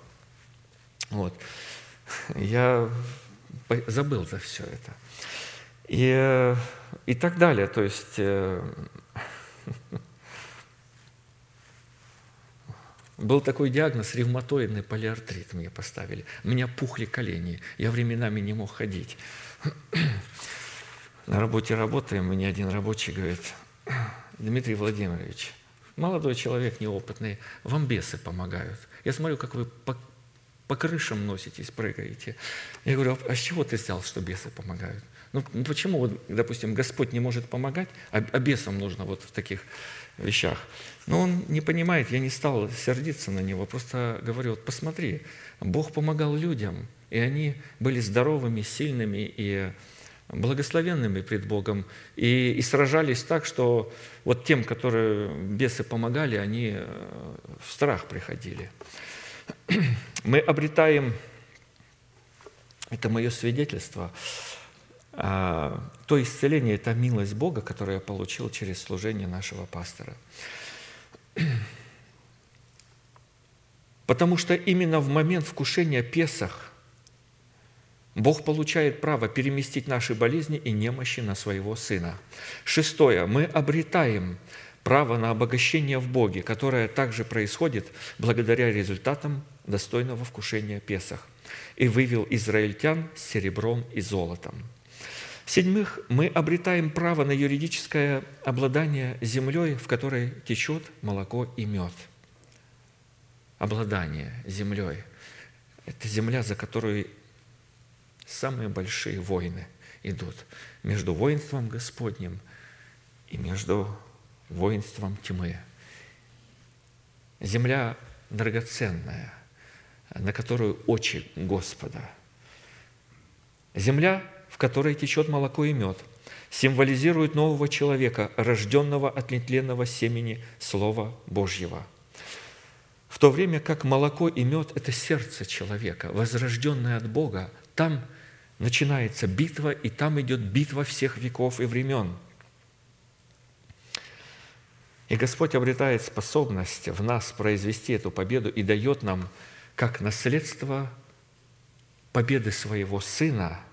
Вот. Я забыл за все это. И и так далее. То есть э, был такой диагноз ревматоидный полиартрит мне поставили. У меня пухли колени, я временами не мог ходить. На работе работаем, мне один рабочий говорит, Дмитрий Владимирович, молодой человек неопытный, вам бесы помогают. Я смотрю, как вы по, по крышам носитесь, прыгаете. Я говорю, а с чего ты взял, что бесы помогают? Ну, ну, почему, вот, допустим, Господь не может помогать, а, а бесам нужно вот в таких вещах? Но он не понимает, я не стал сердиться на него, просто говорю, вот посмотри, Бог помогал людям, и они были здоровыми, сильными и благословенными пред Богом, и, и сражались так, что вот тем, которые бесы помогали, они э, в страх приходили. Мы обретаем, это мое свидетельство, то исцеление – это милость Бога, которую я получил через служение нашего пастора. Потому что именно в момент вкушения Песах Бог получает право переместить наши болезни и немощи на своего Сына. Шестое. Мы обретаем право на обогащение в Боге, которое также происходит благодаря результатам достойного вкушения Песах. «И вывел израильтян с серебром и золотом». В-седьмых, мы обретаем право на юридическое обладание землей, в которой течет молоко и мед. Обладание землей – это земля, за которую самые большие войны идут между воинством Господним и между воинством тьмы. Земля драгоценная, на которую очи Господа. Земля – в которой течет молоко и мед, символизирует нового человека, рожденного от нетленного семени Слова Божьего. В то время как молоко и мед – это сердце человека, возрожденное от Бога, там начинается битва, и там идет битва всех веков и времен. И Господь обретает способность в нас произвести эту победу и дает нам как наследство победы своего Сына –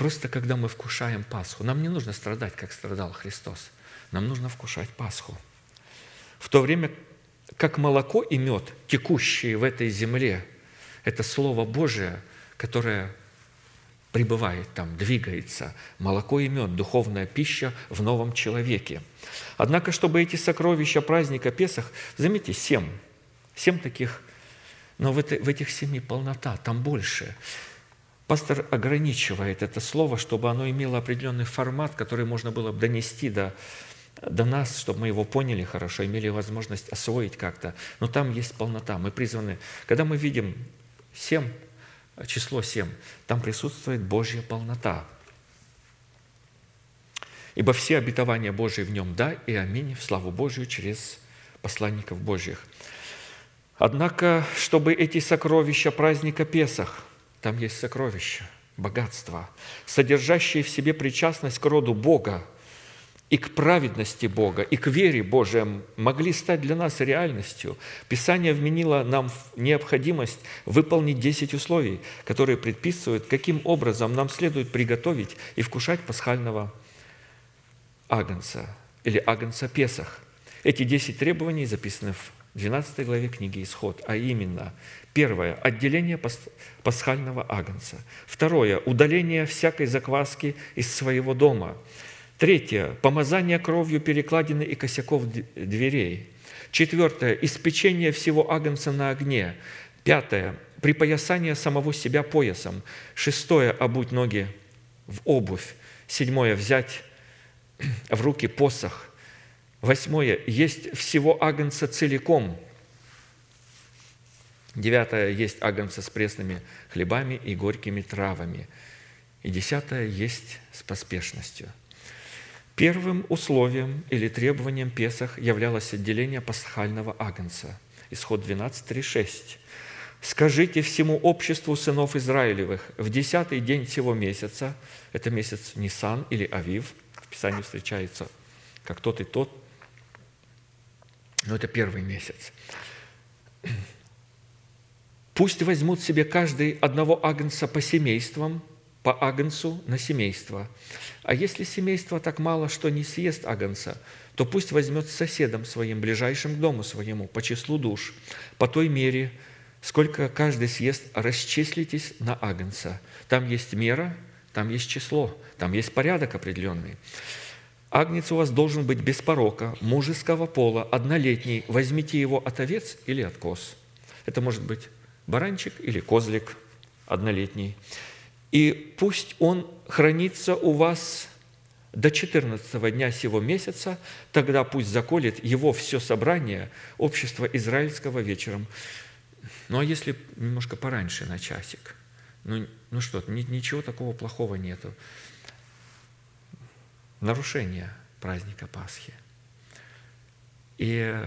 Просто когда мы вкушаем Пасху, нам не нужно страдать, как страдал Христос. Нам нужно вкушать Пасху. В то время как молоко и мед, текущие в этой земле, это Слово Божие, которое пребывает там, двигается. Молоко и мед – духовная пища в новом человеке. Однако, чтобы эти сокровища праздника Песах, заметьте, семь, семь таких, но в, этой, в этих семи полнота, там больше. Пастор ограничивает это слово, чтобы оно имело определенный формат, который можно было бы донести до, до нас, чтобы мы его поняли хорошо, имели возможность освоить как-то. Но там есть полнота. Мы призваны, когда мы видим семь, число семь, там присутствует Божья полнота. ибо все обетования Божии в нем «да» и «аминь» в славу Божию через посланников Божьих. Однако, чтобы эти сокровища праздника Песах, там есть сокровища, богатство, содержащие в себе причастность к роду Бога и к праведности Бога, и к вере Божией, могли стать для нас реальностью. Писание вменило нам необходимость выполнить 10 условий, которые предписывают, каким образом нам следует приготовить и вкушать пасхального агнца или агнца Песах. Эти 10 требований записаны в 12 главе книги «Исход», а именно, первое – отделение пасхального агнца. Второе – удаление всякой закваски из своего дома. Третье – помазание кровью перекладины и косяков дверей. Четвертое – испечение всего агнца на огне. Пятое – припоясание самого себя поясом. Шестое – обуть ноги в обувь. Седьмое – взять в руки посох. Восьмое. Есть всего агнца целиком. Девятое. Есть агнца с пресными хлебами и горькими травами. И десятое. Есть с поспешностью. Первым условием или требованием Песах являлось отделение пасхального агнца. Исход 12, 3, 6. «Скажите всему обществу сынов Израилевых, в десятый день всего месяца, это месяц Нисан или Авив, в Писании встречается как тот и тот, но это первый месяц. Пусть возьмут себе каждый одного агнца по семействам, по агнцу на семейство. А если семейство так мало, что не съест агнца, то пусть возьмет с соседом своим, ближайшим к дому своему, по числу душ, по той мере, сколько каждый съест, расчислитесь на агнца. Там есть мера, там есть число, там есть порядок определенный. Агнец у вас должен быть без порока, мужеского пола, однолетний. Возьмите его от овец или от коз. Это может быть баранчик или козлик однолетний. И пусть он хранится у вас до 14 дня сего месяца, тогда пусть заколет его все собрание общества израильского вечером. Ну а если немножко пораньше на часик? Ну, ну что, ничего такого плохого нету нарушение праздника Пасхи. И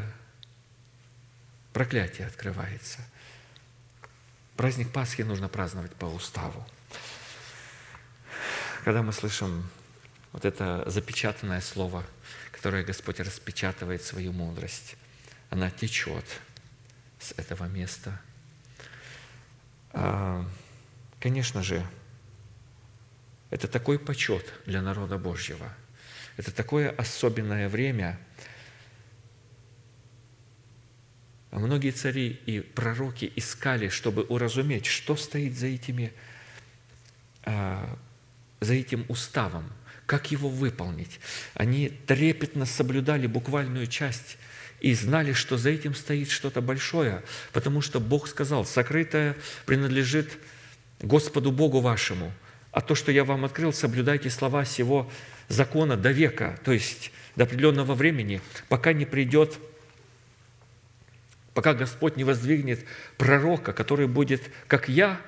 проклятие открывается. Праздник Пасхи нужно праздновать по уставу. Когда мы слышим вот это запечатанное слово, которое Господь распечатывает свою мудрость, она течет с этого места. А, конечно же, это такой почет для народа Божьего – это такое особенное время. А многие цари и пророки искали, чтобы уразуметь, что стоит за, этими, а, за этим уставом, как его выполнить. Они трепетно соблюдали буквальную часть и знали, что за этим стоит что-то большое, потому что Бог сказал, сокрытое принадлежит Господу Богу вашему, а то, что я вам открыл, соблюдайте слова сего закона до века, то есть до определенного времени, пока не придет, пока Господь не воздвигнет пророка, который будет, как я,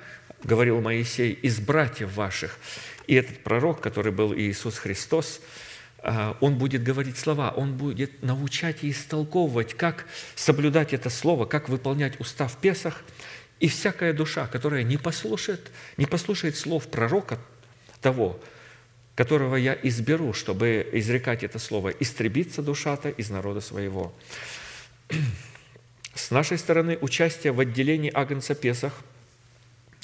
говорил Моисей, из братьев ваших. И этот пророк, который был Иисус Христос, а, он будет говорить слова, он будет научать и истолковывать, как соблюдать это слово, как выполнять устав Песах. И всякая душа, которая не послушает, не послушает слов пророка того, которого я изберу, чтобы изрекать это слово, истребиться душа-то из народа своего. С нашей стороны участие в отделении Агнца Песах,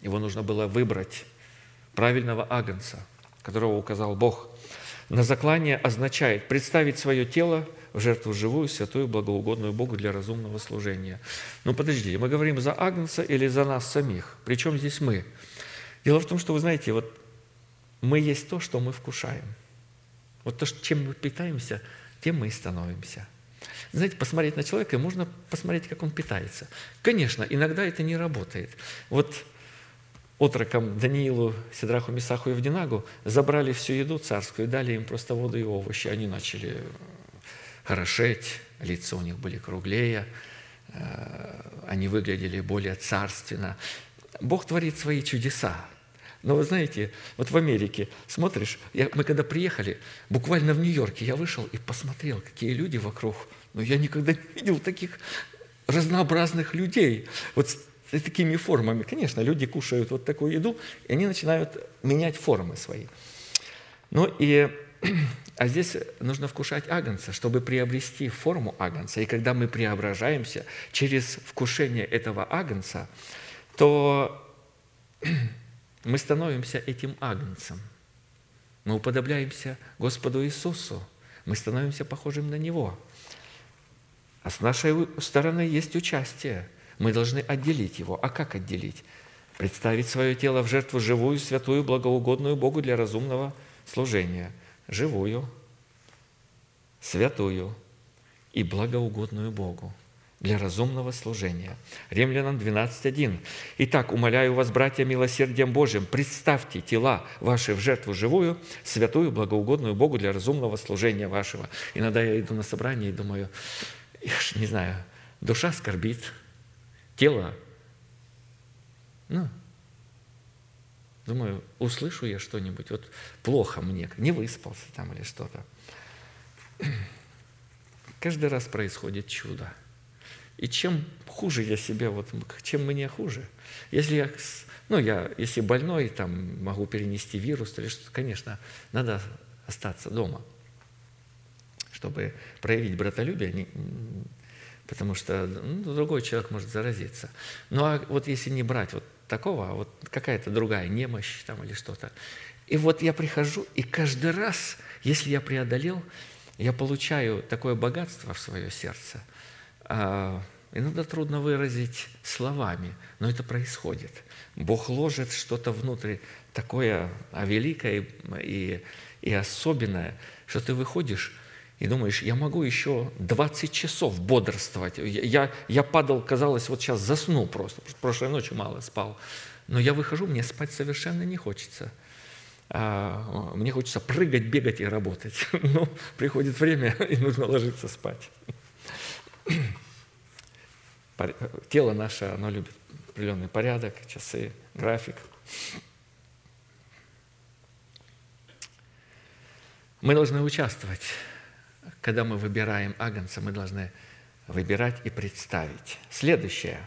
его нужно было выбрать, правильного Агнца, которого указал Бог. На заклание означает представить свое тело в жертву живую, святую, благоугодную Богу для разумного служения. Ну, подождите, мы говорим за Агнца или за нас самих? Причем здесь мы? Дело в том, что, вы знаете, вот мы есть то, что мы вкушаем. Вот то, чем мы питаемся, тем мы и становимся. Знаете, посмотреть на человека, и можно посмотреть, как он питается. Конечно, иногда это не работает. Вот отрокам Даниилу, Сидраху, Месаху и Евдинагу забрали всю еду царскую дали им просто воду и овощи. Они начали хорошеть, лица у них были круглее, э, они выглядели более царственно. Бог творит свои чудеса. Но вы знаете, вот в Америке смотришь, я, мы когда приехали, буквально в Нью-Йорке, я вышел и посмотрел, какие люди вокруг. Но я никогда не видел таких разнообразных людей. Вот с такими формами. Конечно, люди кушают вот такую еду, и они начинают менять формы свои. Ну и а здесь нужно вкушать агнца, чтобы приобрести форму агнца. И когда мы преображаемся через вкушение этого агнца, то мы становимся этим агнцем. Мы уподобляемся Господу Иисусу. Мы становимся похожим на Него. А с нашей стороны есть участие. Мы должны отделить его. А как отделить? Представить свое тело в жертву живую, святую, благоугодную Богу для разумного служения – живую, святую и благоугодную Богу для разумного служения. Римлянам 12.1. «Итак, умоляю вас, братья, милосердием Божьим, представьте тела ваши в жертву живую, святую, благоугодную Богу для разумного служения вашего». Иногда я иду на собрание и думаю, не знаю, душа скорбит, тело, ну, Думаю, услышу я что-нибудь, вот плохо мне, не выспался там или что-то. Каждый раз происходит чудо. И чем хуже я себя, вот, чем мне хуже. Если я, ну, я, если больной, там, могу перенести вирус или что-то, конечно, надо остаться дома, чтобы проявить братолюбие, потому что ну, другой человек может заразиться. Ну, а вот если не брать вот такого, а вот какая-то другая немощь там или что-то. И вот я прихожу, и каждый раз, если я преодолел, я получаю такое богатство в свое сердце. А, иногда трудно выразить словами, но это происходит. Бог ложит что-то внутрь такое а великое и, и особенное, что ты выходишь и думаешь, я могу еще 20 часов бодрствовать. Я, я падал, казалось, вот сейчас засну просто. Прошлой ночью мало спал. Но я выхожу, мне спать совершенно не хочется. А, мне хочется прыгать, бегать и работать. Но приходит время, и нужно ложиться спать. Тело наше, оно любит определенный порядок, часы, график. Мы должны участвовать когда мы выбираем агнца, мы должны выбирать и представить. Следующее.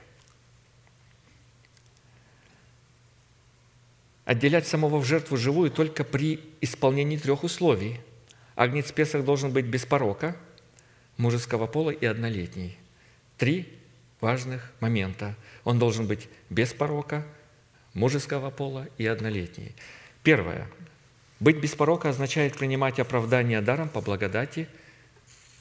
Отделять самого в жертву живую только при исполнении трех условий. Агнец Песах должен быть без порока, мужеского пола и однолетний. Три важных момента. Он должен быть без порока, мужеского пола и однолетний. Первое. Быть без порока означает принимать оправдание даром по благодати –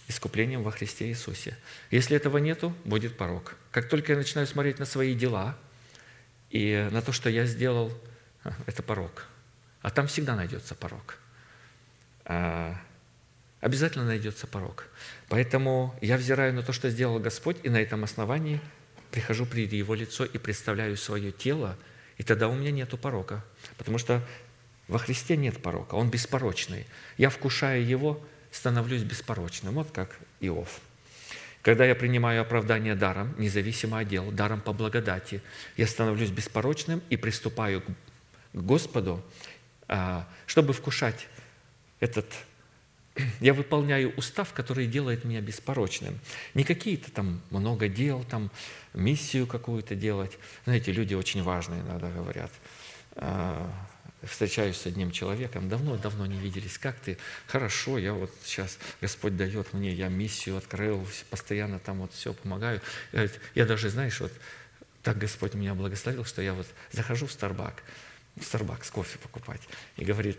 искуплением во Христе Иисусе. Если этого нету, будет порог. Как только я начинаю смотреть на свои дела и на то, что я сделал, это порог. А там всегда найдется порог. А, обязательно найдется порог. Поэтому я взираю на то, что сделал Господь, и на этом основании прихожу при Его лицо и представляю свое тело, и тогда у меня нету порока. Потому что во Христе нет порока, Он беспорочный. Я вкушаю Его, становлюсь беспорочным, вот как Иов. Когда я принимаю оправдание даром, независимо от дел, даром по благодати, я становлюсь беспорочным и приступаю к Господу, а, чтобы вкушать этот я выполняю устав, который делает меня беспорочным. Не какие-то там много дел, там миссию какую-то делать. Знаете, люди очень важные иногда говорят. А, встречаюсь с одним человеком, давно-давно не виделись, как ты? Хорошо, я вот сейчас, Господь дает мне, я миссию открыл, постоянно там вот все помогаю. Я даже, знаешь, вот так Господь меня благословил, что я вот захожу в Starbucks, в Starbucks кофе покупать, и говорит,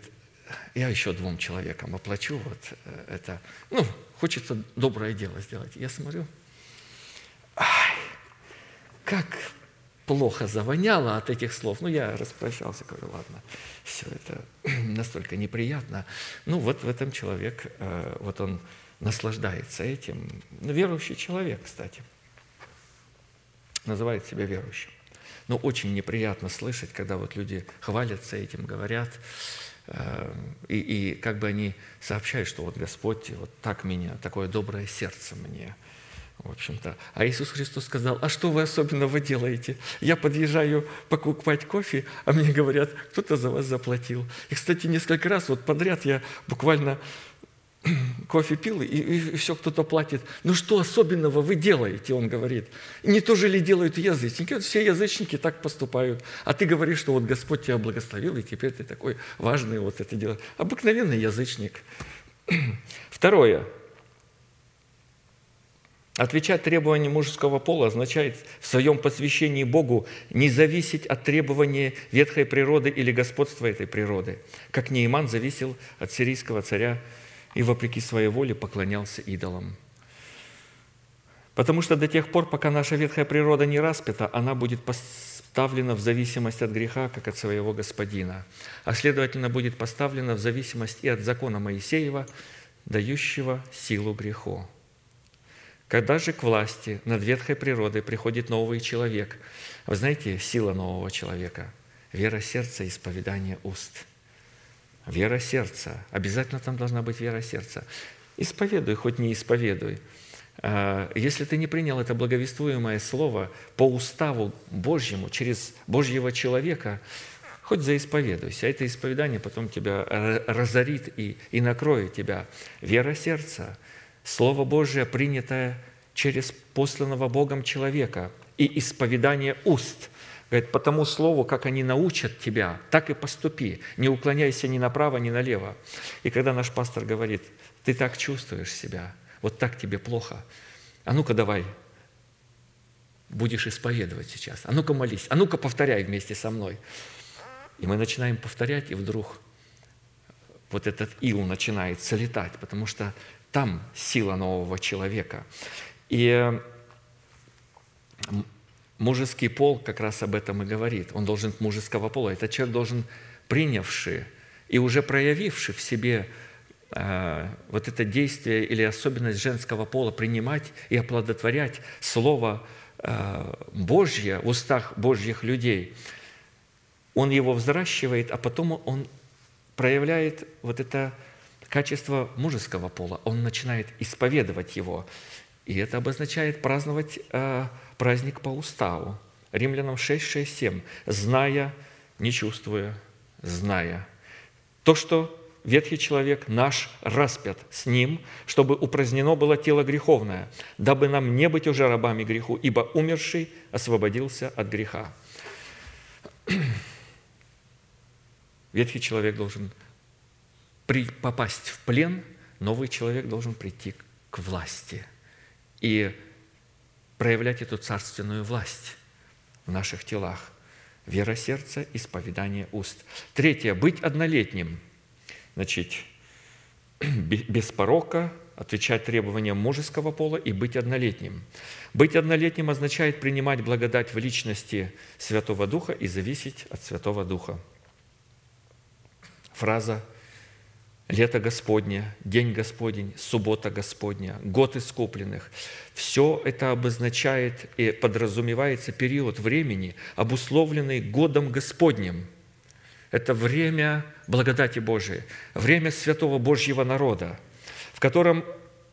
я еще двум человекам оплачу вот э, это, ну, хочется доброе дело сделать. Я смотрю, ай, как плохо завоняло от этих слов. Ну, я распрощался, говорю, ладно, все это настолько неприятно. Ну, вот в этом человек, э, вот он наслаждается этим. Ну, верующий человек, кстати, называет себя верующим. Но очень неприятно слышать, когда вот люди хвалятся этим, говорят, и, и как бы они сообщают, что вот Господь вот так меня, такое доброе сердце мне в общем-то. А Иисус Христос сказал, а что вы особенного делаете? Я подъезжаю покупать кофе, а мне говорят, кто-то за вас заплатил. И, кстати, несколько раз вот подряд я буквально кофе пил, и, и все кто-то платит. Ну что особенного вы делаете, он говорит. Не то же ли делают язычники? Вот все язычники так поступают. А ты говоришь, что вот Господь тебя благословил, и теперь ты такой важный вот это дело. Обыкновенный язычник. Второе. Отвечать требованиям мужеского пола означает в своем посвящении Богу не зависеть от требований ветхой природы или господства этой природы, как Нейман зависел от сирийского царя и вопреки своей воле поклонялся идолам. Потому что до тех пор, пока наша ветхая природа не распята, она будет поставлена в зависимость от греха, как от своего господина, а следовательно будет поставлена в зависимость и от закона Моисеева, дающего силу греху. Когда же к власти над ветхой природой приходит новый человек, вы знаете, сила нового человека – вера сердца исповедание уст – Вера сердца. Обязательно там должна быть вера сердца. Исповедуй, хоть не исповедуй. А, если ты не принял это благовествуемое слово по уставу Божьему, через Божьего человека, хоть заисповедуйся. Это исповедание потом тебя разорит и, и накроет тебя. Вера сердца, Слово Божие, принятое через посланного Богом человека, и исповедание уст – Говорит, по тому слову, как они научат тебя, так и поступи. Не уклоняйся ни направо, ни налево. И когда наш пастор говорит, ты так чувствуешь себя, вот так тебе плохо, а ну-ка давай, будешь исповедовать сейчас, а ну-ка молись, а ну-ка повторяй вместе со мной. И мы начинаем повторять, и вдруг вот этот ил начинает солетать, потому что там сила нового человека. И Мужеский пол как раз об этом и говорит. Он должен мужеского пола. Это человек должен принявший и уже проявивший в себе э, вот это действие или особенность женского пола принимать и оплодотворять Слово э, Божье в устах Божьих людей. Он его взращивает, а потом он проявляет вот это качество мужеского пола. Он начинает исповедовать его. И это обозначает праздновать э, праздник по уставу. Римлянам 6, 6, 7. «Зная, не чувствуя, зная». То, что ветхий человек наш распят с ним, чтобы упразднено было тело греховное, дабы нам не быть уже рабами греху, ибо умерший освободился от греха. Ветхий человек должен попасть в плен, новый человек должен прийти к власти. И проявлять эту царственную власть в наших телах. Вера сердца, исповедание уст. Третье. Быть однолетним. Значит, без порока, отвечать требованиям мужеского пола и быть однолетним. Быть однолетним означает принимать благодать в личности Святого Духа и зависеть от Святого Духа. Фраза лето Господне, день Господень, суббота Господня, год искупленных. Все это обозначает и подразумевается период времени, обусловленный годом Господним. Это время благодати Божией, время святого Божьего народа, в котором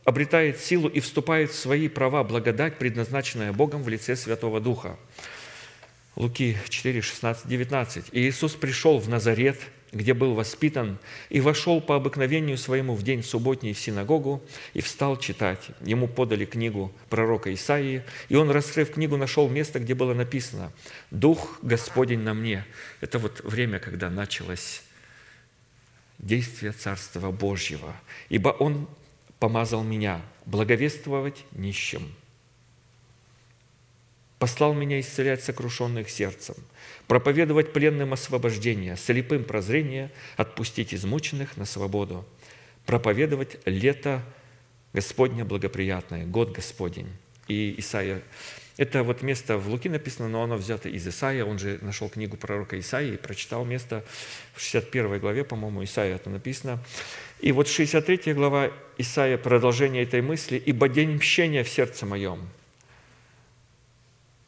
обретает силу и вступает в свои права благодать, предназначенная Богом в лице Святого Духа. Луки 4, 16, 19. «И Иисус пришел в Назарет – где был воспитан, и вошел по обыкновению своему в день субботний в синагогу и встал читать. Ему подали книгу пророка Исаии, и он, раскрыв книгу, нашел место, где было написано «Дух Господень на мне». Это вот время, когда началось действие Царства Божьего. «Ибо Он помазал меня благовествовать нищим, послал меня исцелять сокрушенных сердцем, проповедовать пленным освобождение, слепым прозрение, отпустить измученных на свободу, проповедовать лето Господня благоприятное, год Господень. И Исаия, это вот место в Луки написано, но оно взято из Исаия, он же нашел книгу пророка Исаии и прочитал место в 61 главе, по-моему, Исаия это написано. И вот 63 глава Исаия, продолжение этой мысли, «Ибо день мщения в сердце моем,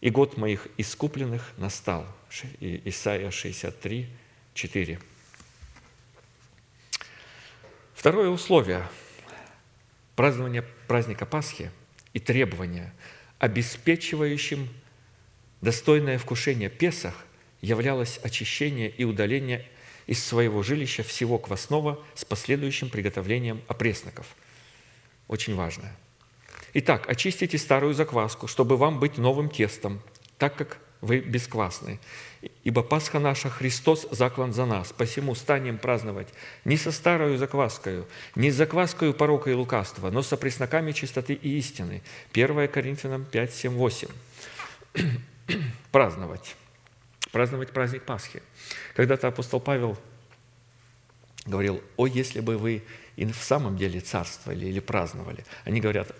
и год моих искупленных настал». Исайя 63, 4. Второе условие празднования праздника Пасхи и требования, обеспечивающим достойное вкушение Песах являлось очищение и удаление из своего жилища всего квасного с последующим приготовлением опресноков. Очень важно. Итак, очистите старую закваску, чтобы вам быть новым тестом, так как вы бесквасны. Ибо Пасха наша Христос заклан за нас, посему станем праздновать не со старою закваскою, не с закваскою порока и лукавства, но со пресноками чистоты и истины. 1 Коринфянам 5, 7, 8. праздновать. Праздновать праздник Пасхи. Когда-то апостол Павел говорил, о, если бы вы и в самом деле царствовали или праздновали. Они говорят,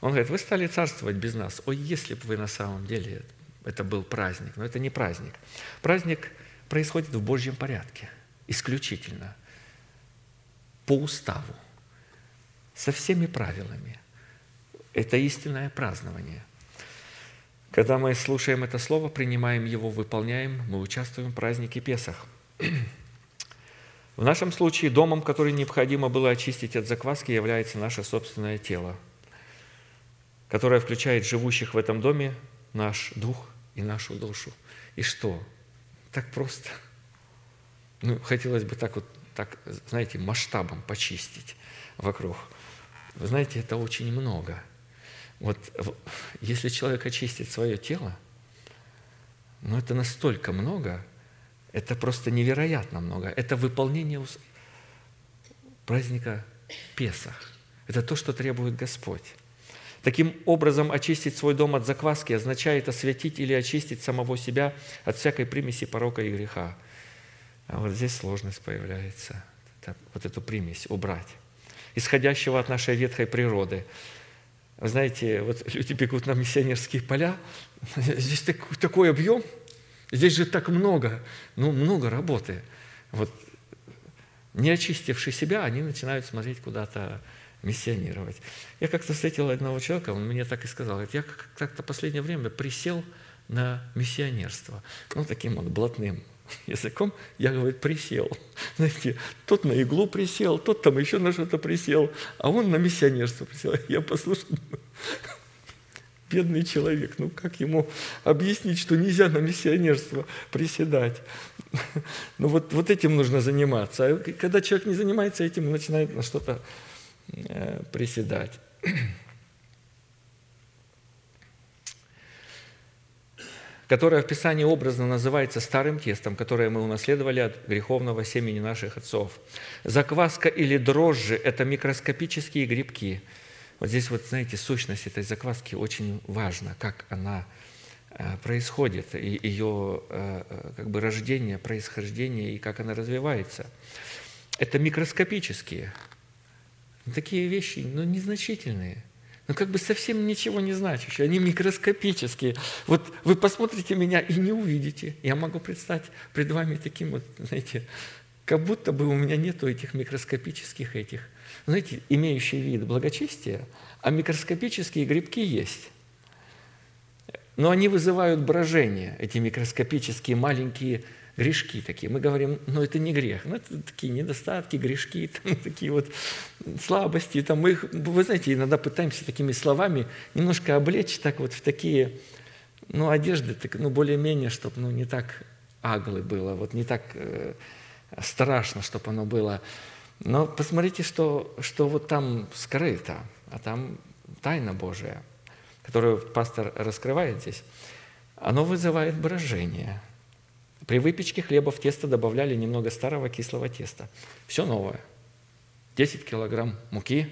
он говорит, вы стали царствовать без нас. Ой, если бы вы на самом деле это был праздник. Но это не праздник. Праздник происходит в Божьем порядке, исключительно, по уставу, со всеми правилами. Это истинное празднование. Когда мы слушаем это слово, принимаем его, выполняем, мы участвуем в празднике Песах. В нашем случае домом, который необходимо было очистить от закваски, является наше собственное тело, которое включает живущих в этом доме наш дух и нашу душу. И что? Так просто. Ну, хотелось бы так вот, так, знаете, масштабом почистить вокруг. Вы знаете, это очень много. Вот если человек очистит свое тело, ну это настолько много, это просто невероятно много. Это выполнение праздника Песах. Это то, что требует Господь. Таким образом, очистить свой дом от закваски означает освятить или очистить самого себя от всякой примеси порока и греха. А вот здесь сложность появляется. Вот эту примесь убрать. Исходящего от нашей ветхой природы. Вы знаете, вот люди бегут на миссионерские поля, здесь такой, такой объем, здесь же так много, ну, много работы. Вот не очистивши себя, они начинают смотреть куда-то миссионировать. Я как-то встретил одного человека, он мне так и сказал, я как-то последнее время присел на миссионерство. Ну, таким вот блатным языком, я, говорит, присел. Знаете, тот на иглу присел, тот там еще на что-то присел, а он на миссионерство присел. Я послушал, бедный человек, ну как ему объяснить, что нельзя на миссионерство приседать? Ну вот, вот этим нужно заниматься. А когда человек не занимается этим, начинает на что-то приседать. которое в Писании образно называется старым тестом, которое мы унаследовали от греховного семени наших отцов. Закваска или дрожжи – это микроскопические грибки. Вот здесь вот, знаете, сущность этой закваски очень важна, как она э, происходит, и ее э, как бы рождение, происхождение, и как она развивается. Это микроскопические Такие вещи, ну, незначительные, ну, как бы совсем ничего не значащие, они микроскопические. Вот вы посмотрите меня и не увидите. Я могу представить пред вами таким вот, знаете, как будто бы у меня нету этих микроскопических этих, знаете, имеющие вид благочестия, а микроскопические грибки есть. Но они вызывают брожение, эти микроскопические маленькие грешки такие. Мы говорим, ну это не грех, ну это такие недостатки, грешки, там, такие вот слабости. Там мы их, вы знаете, иногда пытаемся такими словами немножко облечь так вот в такие, ну одежды, так, ну более-менее, чтобы ну, не так аглы было, вот не так э, страшно, чтобы оно было. Но посмотрите, что, что вот там скрыто, а там тайна Божия, которую пастор раскрывает здесь, оно вызывает брожение – при выпечке хлеба в тесто добавляли немного старого кислого теста. Все новое. 10 килограмм муки,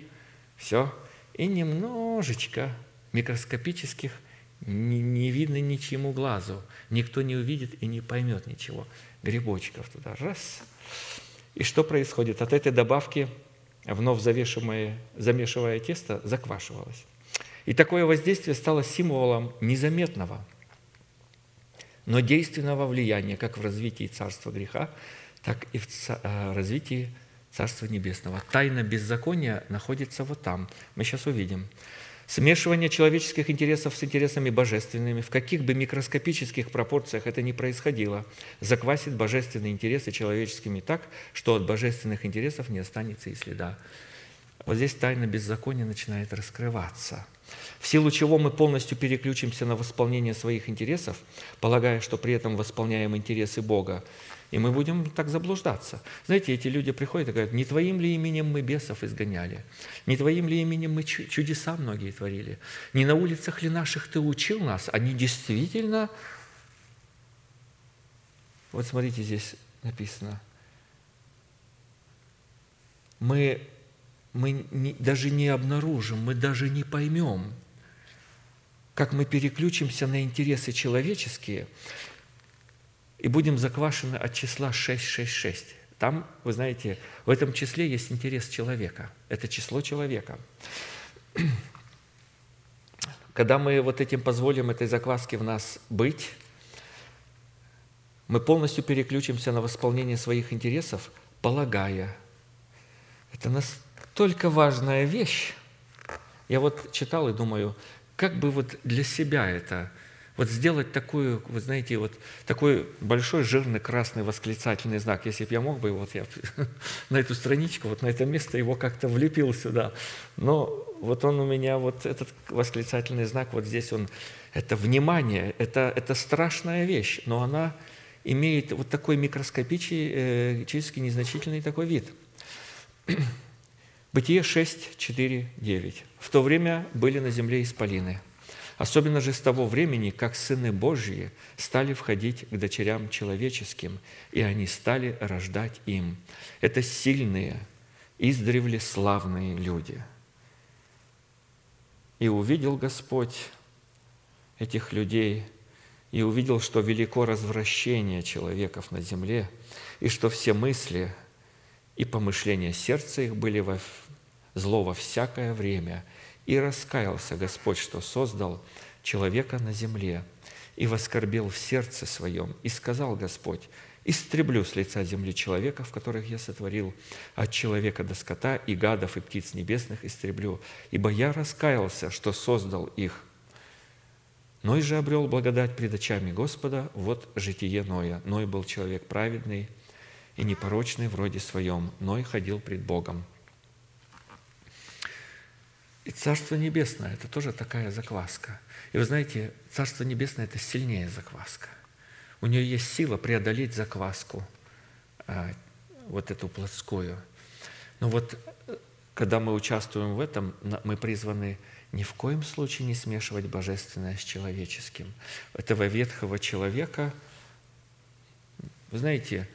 все. И немножечко микроскопических, не, не видно ничему глазу. Никто не увидит и не поймет ничего. Грибочков туда. Раз. И что происходит? От этой добавки вновь завешиваемое, замешивая тесто заквашивалось. И такое воздействие стало символом незаметного – но действенного влияния как в развитии царства греха, так и в э, развитии Царства Небесного. Тайна беззакония находится вот там. Мы сейчас увидим. Смешивание человеческих интересов с интересами божественными, в каких бы микроскопических пропорциях это ни происходило, заквасит божественные интересы человеческими так, что от божественных интересов не останется и следа. вот здесь тайна беззакония начинает раскрываться. В силу чего мы полностью переключимся на восполнение своих интересов, полагая, что при этом восполняем интересы Бога, и мы будем так заблуждаться. Знаете, эти люди приходят и говорят, не твоим ли именем мы бесов изгоняли? Не твоим ли именем мы чудеса многие творили? Не на улицах ли наших ты учил нас? Они действительно... Вот смотрите, здесь написано. Мы мы не, даже не обнаружим, мы даже не поймем, как мы переключимся на интересы человеческие и будем заквашены от числа 666. Там, вы знаете, в этом числе есть интерес человека. Это число человека. Когда мы вот этим позволим этой закваске в нас быть, мы полностью переключимся на восполнение своих интересов, полагая. Это нас только важная вещь. Я вот читал и думаю, как бы вот для себя это, вот сделать такую, вы знаете, вот такой большой жирный красный восклицательный знак. Если бы я мог бы, вот я на эту страничку, вот на это место его как-то влепил сюда. Но вот он у меня, вот этот восклицательный знак, вот здесь он, это внимание, это, это страшная вещь, но она имеет вот такой микроскопический, э, незначительный такой вид. Бытие 6, 4, 9. В то время были на земле исполины. Особенно же с того времени, как сыны Божьи стали входить к дочерям человеческим, и они стали рождать им. Это сильные, издревле славные люди. И увидел Господь этих людей, и увидел, что велико развращение человеков на земле, и что все мысли и помышления сердца их были во зло во всякое время. И раскаялся Господь, что создал человека на земле, и воскорбел в сердце своем, и сказал Господь, «Истреблю с лица земли человека, в которых я сотворил, от человека до скота и гадов и птиц небесных истреблю, ибо я раскаялся, что создал их». Ной же обрел благодать пред очами Господа, вот житие Ноя. Ной был человек праведный и непорочный вроде своем, Ной ходил пред Богом. И Царство Небесное – это тоже такая закваска. И вы знаете, Царство Небесное – это сильнее закваска. У нее есть сила преодолеть закваску, а, вот эту плотскую. Но вот когда мы участвуем в этом, мы призваны ни в коем случае не смешивать божественное с человеческим. Этого ветхого человека, вы знаете,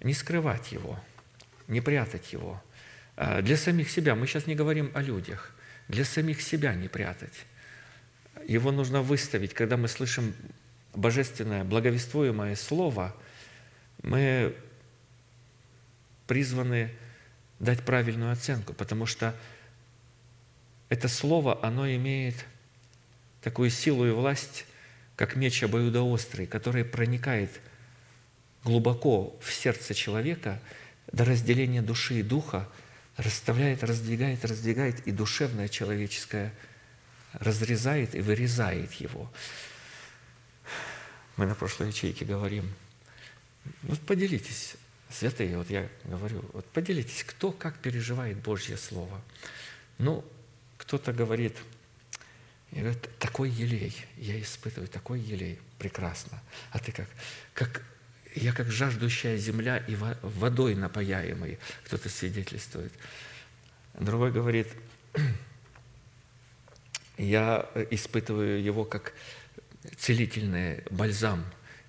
не скрывать его, не прятать его. А, для самих себя, мы сейчас не говорим о людях, для самих себя не прятать. Его нужно выставить. Когда мы слышим божественное, благовествуемое слово, мы призваны дать правильную оценку, потому что это слово, оно имеет такую силу и власть, как меч обоюдоострый, который проникает глубоко в сердце человека до разделения души и духа, расставляет, раздвигает, раздвигает, и душевное человеческое разрезает и вырезает его. Мы на прошлой ячейке говорим, вот поделитесь, святые, вот я говорю, вот поделитесь, кто как переживает Божье Слово. Ну, кто-то говорит, я говорю, такой елей, я испытываю такой елей, прекрасно. А ты как? Как я как жаждущая земля и водой напаяемый, кто-то свидетельствует. Другой говорит, я испытываю его как целительный бальзам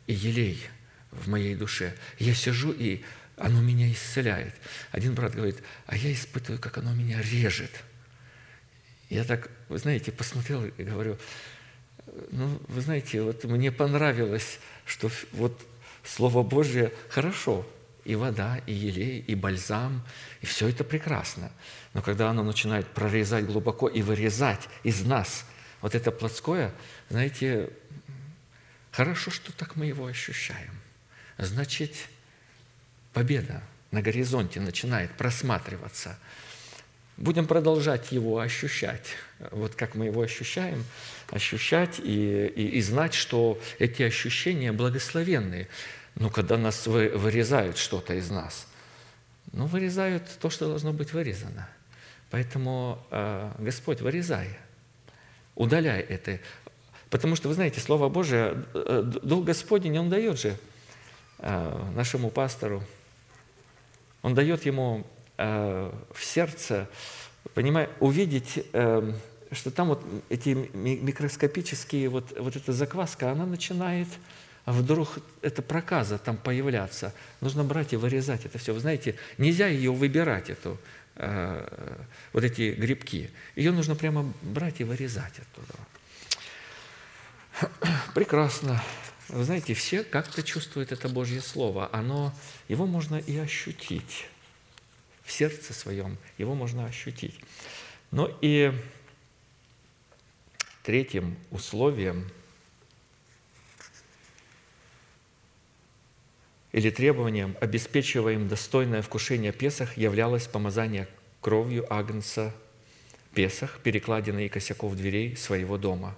и елей в моей душе. Я сижу, и оно меня исцеляет. Один брат говорит, а я испытываю, как оно меня режет. Я так, вы знаете, посмотрел и говорю, ну, вы знаете, вот мне понравилось, что вот Слово Божье хорошо, и вода, и елей, и бальзам, и все это прекрасно. Но когда оно начинает прорезать глубоко и вырезать из нас вот это плотское, знаете, хорошо, что так мы его ощущаем. Значит, победа на горизонте начинает просматриваться. Будем продолжать его ощущать, вот как мы его ощущаем, ощущать и, и, и знать, что эти ощущения благословенные. Но когда нас вырезают что-то из нас, ну, вырезают то, что должно быть вырезано. Поэтому, э, Господь, вырезай, удаляй это. Потому что, вы знаете, Слово Божие, э, Дух Господень, Он дает же э, нашему пастору, Он дает ему в сердце, понимая, увидеть, что там вот эти микроскопические, вот, вот эта закваска, она начинает вдруг эта проказа там появляться. Нужно брать и вырезать это все. Вы знаете, нельзя ее выбирать, эту Э, вот эти грибки. Ее нужно прямо брать и вырезать оттуда. Прекрасно. Вы знаете, все как-то чувствуют это Божье Слово. Оно, его можно и ощутить в сердце своем, его можно ощутить. Но и третьим условием или требованием, обеспечиваем достойное вкушение Песах, являлось помазание кровью Агнца Песах, перекладины и косяков дверей своего дома.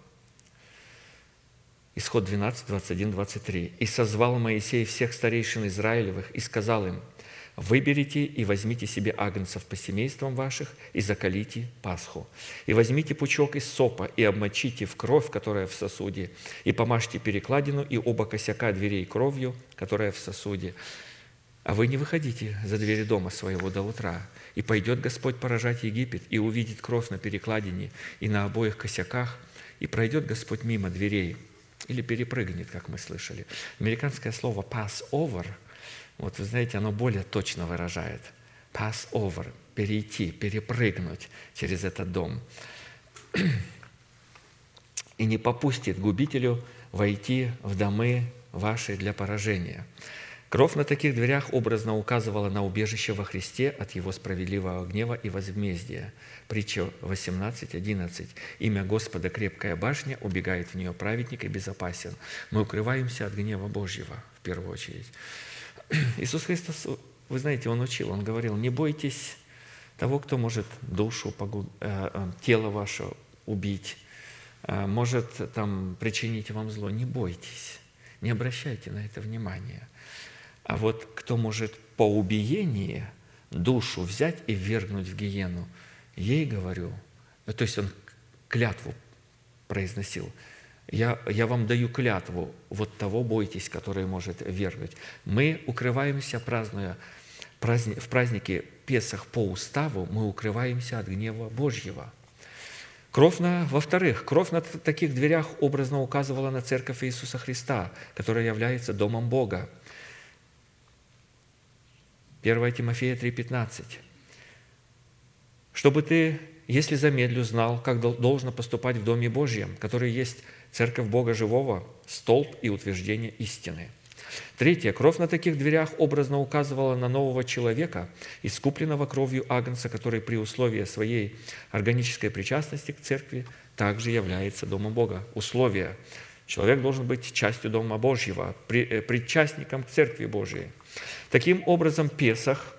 Исход 12, 21, 23. «И созвал Моисей всех старейшин Израилевых и сказал им, Выберите и возьмите себе агнцев по семействам ваших и закалите Пасху. И возьмите пучок из сопа и обмочите в кровь, которая в сосуде, и помажьте перекладину и оба косяка дверей кровью, которая в сосуде. А вы не выходите за двери дома своего до утра, и пойдет Господь поражать Египет, и увидит кровь на перекладине и на обоих косяках, и пройдет Господь мимо дверей, или перепрыгнет, как мы слышали. Американское слово «pass over» – вот вы знаете, оно более точно выражает. Pass over, перейти, перепрыгнуть через этот дом. И не попустит губителю войти в домы ваши для поражения. Кровь на таких дверях образно указывала на убежище во Христе от Его справедливого гнева и возмездия. Притча 18.11. «Имя Господа – крепкая башня, убегает в нее праведник и безопасен». Мы укрываемся от гнева Божьего, в первую очередь. Иисус Христос, вы знаете, Он учил, Он говорил, не бойтесь того, кто может душу, погуб... Э, э, тело ваше убить, э, может там причинить вам зло. Не бойтесь, не обращайте на это внимания. А вот кто может по убиении душу взять и ввергнуть в гиену, ей говорю, то есть он клятву произносил – я, я вам даю клятву, вот того бойтесь, который может вернуть. Мы укрываемся, празднуя в празднике Песах по уставу, мы укрываемся от гнева Божьего. Кровь на, во-вторых, кровь на таких дверях образно указывала на церковь Иисуса Христа, которая является домом Бога. 1 Тимофея 3,15. «Чтобы ты, если замедлю, знал, как должно поступать в Доме Божьем, который есть Церковь Бога Живого – столб и утверждение истины. Третье. Кровь на таких дверях образно указывала на нового человека, искупленного кровью Агнца, который при условии своей органической причастности к церкви также является Домом Бога. Условие. Человек должен быть частью Дома Божьего, э, причастником к Церкви Божьей. Таким образом, Песах –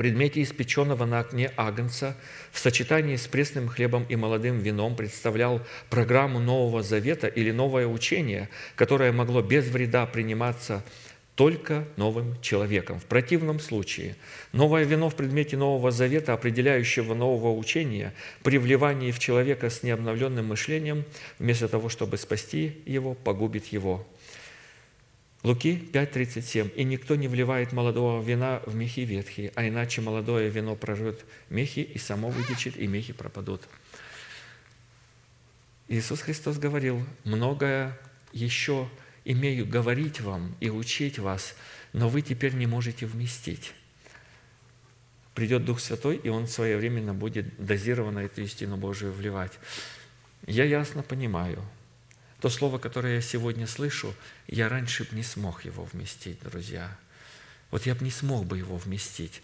предмете испеченного на огне агнца в сочетании с пресным хлебом и молодым вином представлял программу Нового Завета или новое учение, которое могло без вреда приниматься только новым человеком. В противном случае новое вино в предмете Нового Завета, определяющего нового учения, при вливании в человека с необновленным мышлением, вместо того, чтобы спасти его, погубит его – Луки 5.37. «И никто не вливает молодого вина в мехи ветхие, а иначе молодое вино прожжет мехи, и само вытечет, и мехи пропадут». Иисус Христос говорил, многое еще имею говорить вам и учить вас, но вы теперь не можете вместить. Придет Дух Святой, и Он своевременно будет дозированно эту истину Божию вливать. Я ясно понимаю – то слово, которое я сегодня слышу, я раньше бы не смог его вместить, друзья. Вот я бы не смог бы его вместить.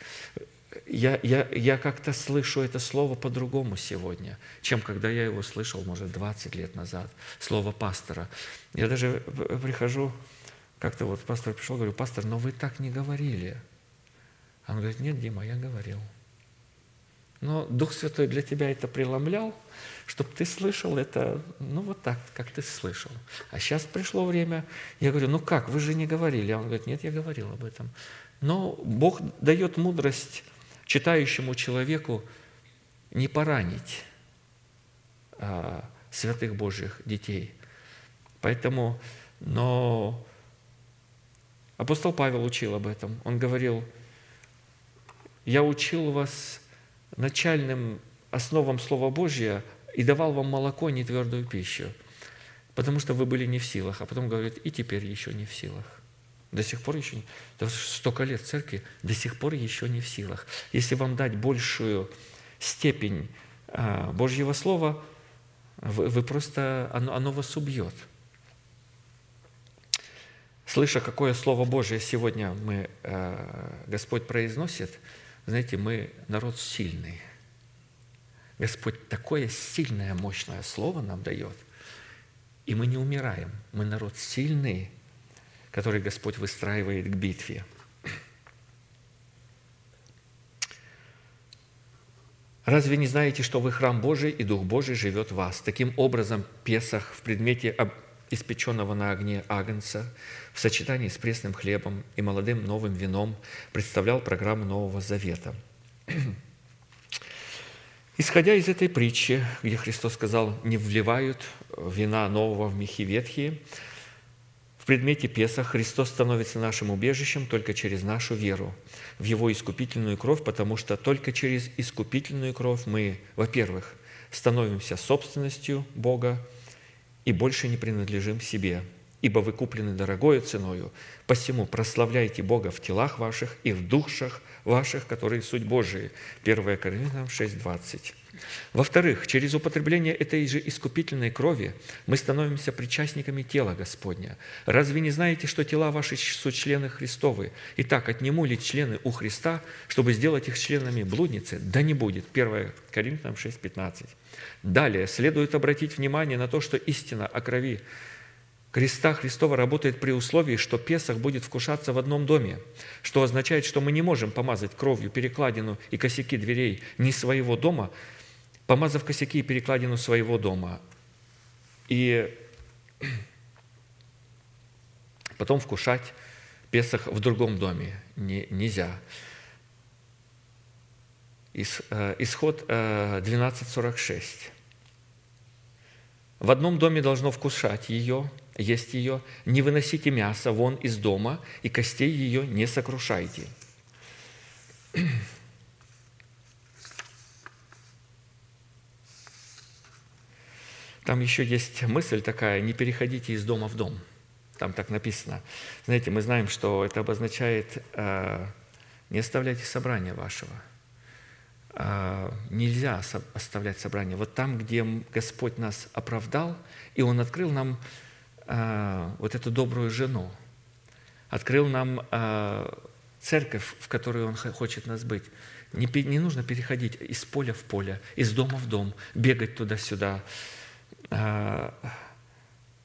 Я, я, я как-то слышу это слово по-другому сегодня, чем когда я его слышал, может, 20 лет назад, слово пастора. Я даже прихожу, как-то вот пастор пришел, говорю, пастор, но вы так не говорили. Он говорит, нет, Дима, я говорил. Но Дух Святой для тебя это преломлял, чтобы ты слышал это, ну вот так, как ты слышал. А сейчас пришло время, я говорю, ну как, вы же не говорили. А он говорит, нет, я говорил об этом. Но Бог дает мудрость читающему человеку не поранить а, святых Божьих детей. Поэтому, но апостол Павел учил об этом. Он говорил, я учил вас начальным основам Слова Божьего и давал вам молоко, не твердую пищу, потому что вы были не в силах. А потом говорит, и теперь еще не в силах. До сих пор еще, да столько лет церкви, до сих пор еще не в силах. Если вам дать большую степень а, Божьего Слова, вы, вы просто, оно, оно вас убьет. Слыша, какое Слово Божие сегодня мы, а, Господь произносит, знаете, мы народ сильный. Господь такое сильное, мощное Слово нам дает, и мы не умираем. Мы народ сильный, который Господь выстраивает к битве. Разве не знаете, что вы храм Божий, и Дух Божий живет в вас? Таким образом, Песах в предмете испеченного на огне агнца в сочетании с пресным хлебом и молодым новым вином представлял программу Нового Завета. Исходя из этой притчи, где Христос сказал, не вливают вина нового в мехи ветхие, в предмете Песа Христос становится нашим убежищем только через нашу веру в Его искупительную кровь, потому что только через искупительную кровь мы, во-первых, становимся собственностью Бога и больше не принадлежим себе, ибо вы куплены дорогою ценою. Посему прославляйте Бога в телах ваших и в душах ваших, которые суть Божии». 1 Коринфянам 6:20. Во-вторых, через употребление этой же искупительной крови мы становимся причастниками тела Господня. Разве не знаете, что тела ваши суть члены Христовы? Итак, отниму ли члены у Христа, чтобы сделать их членами блудницы? Да не будет. 1 Коринфянам 6:15. Далее, следует обратить внимание на то, что истина о крови Креста Христова работает при условии, что Песах будет вкушаться в одном доме, что означает, что мы не можем помазать кровью перекладину и косяки дверей не своего дома, помазав косяки и перекладину своего дома. И потом вкушать Песах в другом доме не, нельзя. Э, исход 12.46. Э, в одном доме должно вкушать ее – есть ее, не выносите мясо вон из дома, и костей ее не сокрушайте. Там еще есть мысль такая, не переходите из дома в дом. Там так написано. Знаете, мы знаем, что это обозначает, э, не оставляйте собрания вашего. Э, нельзя оставлять собрание. Вот там, где Господь нас оправдал, и Он открыл нам вот эту добрую жену, открыл нам а, церковь, в которой Он хочет нас быть. Не, не нужно переходить из поля в поле, из дома в дом, бегать туда-сюда. А,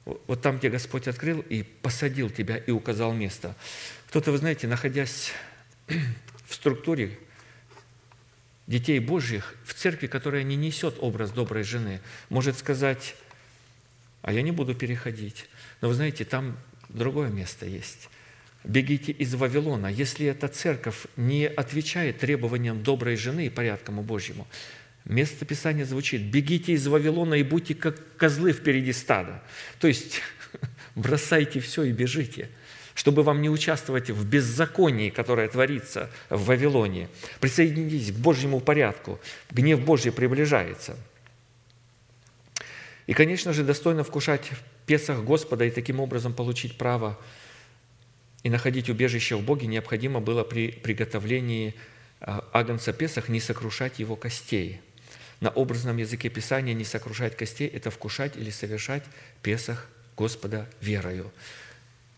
вот там, где Господь открыл и посадил тебя и указал место. Кто-то, вы знаете, находясь в структуре детей Божьих, в церкви, которая не несет образ доброй жены, может сказать, а я не буду переходить. Но вы знаете, там другое место есть. Бегите из Вавилона. Если эта церковь не отвечает требованиям доброй жены и порядкам Божьему, место Писания звучит «бегите из Вавилона и будьте как козлы впереди стада». То есть бросайте все и бежите чтобы вам не участвовать в беззаконии, которое творится в Вавилоне. Присоединитесь к Божьему порядку. Гнев Божий приближается – и, конечно же, достойно вкушать Песах Господа и таким образом получить право и находить убежище в Боге необходимо было при приготовлении а, агнца Песах не сокрушать его костей. На образном языке Писания не сокрушать костей – это вкушать или совершать Песах Господа верою.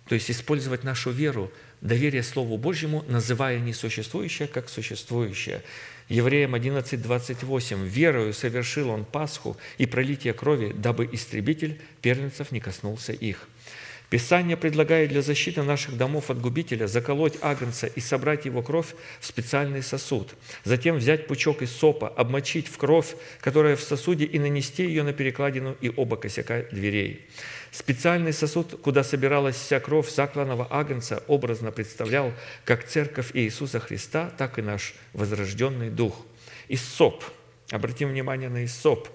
То есть использовать нашу веру, доверие Слову Божьему, называя несуществующее как существующее. Евреям 11, 28. «Верою совершил он Пасху и пролитие крови, дабы истребитель первенцев не коснулся их». Писание предлагает для защиты наших домов от губителя заколоть агнца и собрать его кровь в специальный сосуд. Затем взять пучок из сопа, обмочить в кровь, которая в сосуде, и нанести ее на перекладину и оба косяка дверей. Специальный сосуд, куда собиралась вся кровь закланного агнца, образно представлял как церковь Иисуса Христа, так и наш возрожденный дух. И соп Обратим внимание на Исоп,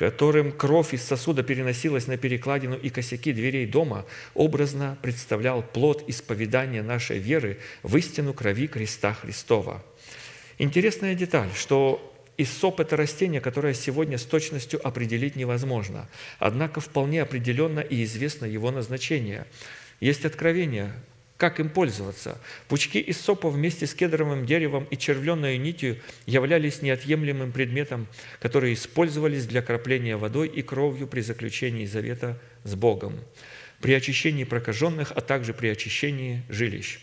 которым кровь из сосуда переносилась на перекладину и косяки дверей дома, образно представлял плод исповедания нашей веры в истину крови креста Христова. Интересная деталь, что Иссоп – это растение, которое сегодня с точностью определить невозможно. Однако вполне определенно и известно его назначение. Есть откровение, как им пользоваться. Пучки иссопа вместе с кедровым деревом и червленной нитью являлись неотъемлемым предметом, которые использовались для кропления водой и кровью при заключении завета с Богом, при очищении прокаженных, а также при очищении жилищ.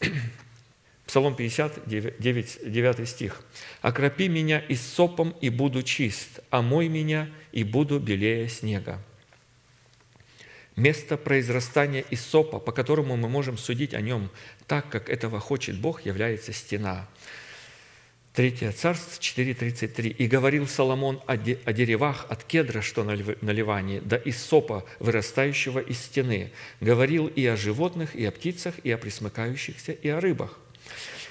Псалом 50, 9, 9 стих. «Окропи меня и сопом, и буду чист, омой меня, и буду белее снега». Место произрастания сопа, по которому мы можем судить о нем так, как этого хочет Бог, является стена. Третье царство 4.33. «И говорил Соломон о, де, о деревах от кедра, что на, на да из сопа, вырастающего из стены. Говорил и о животных, и о птицах, и о присмыкающихся, и о рыбах».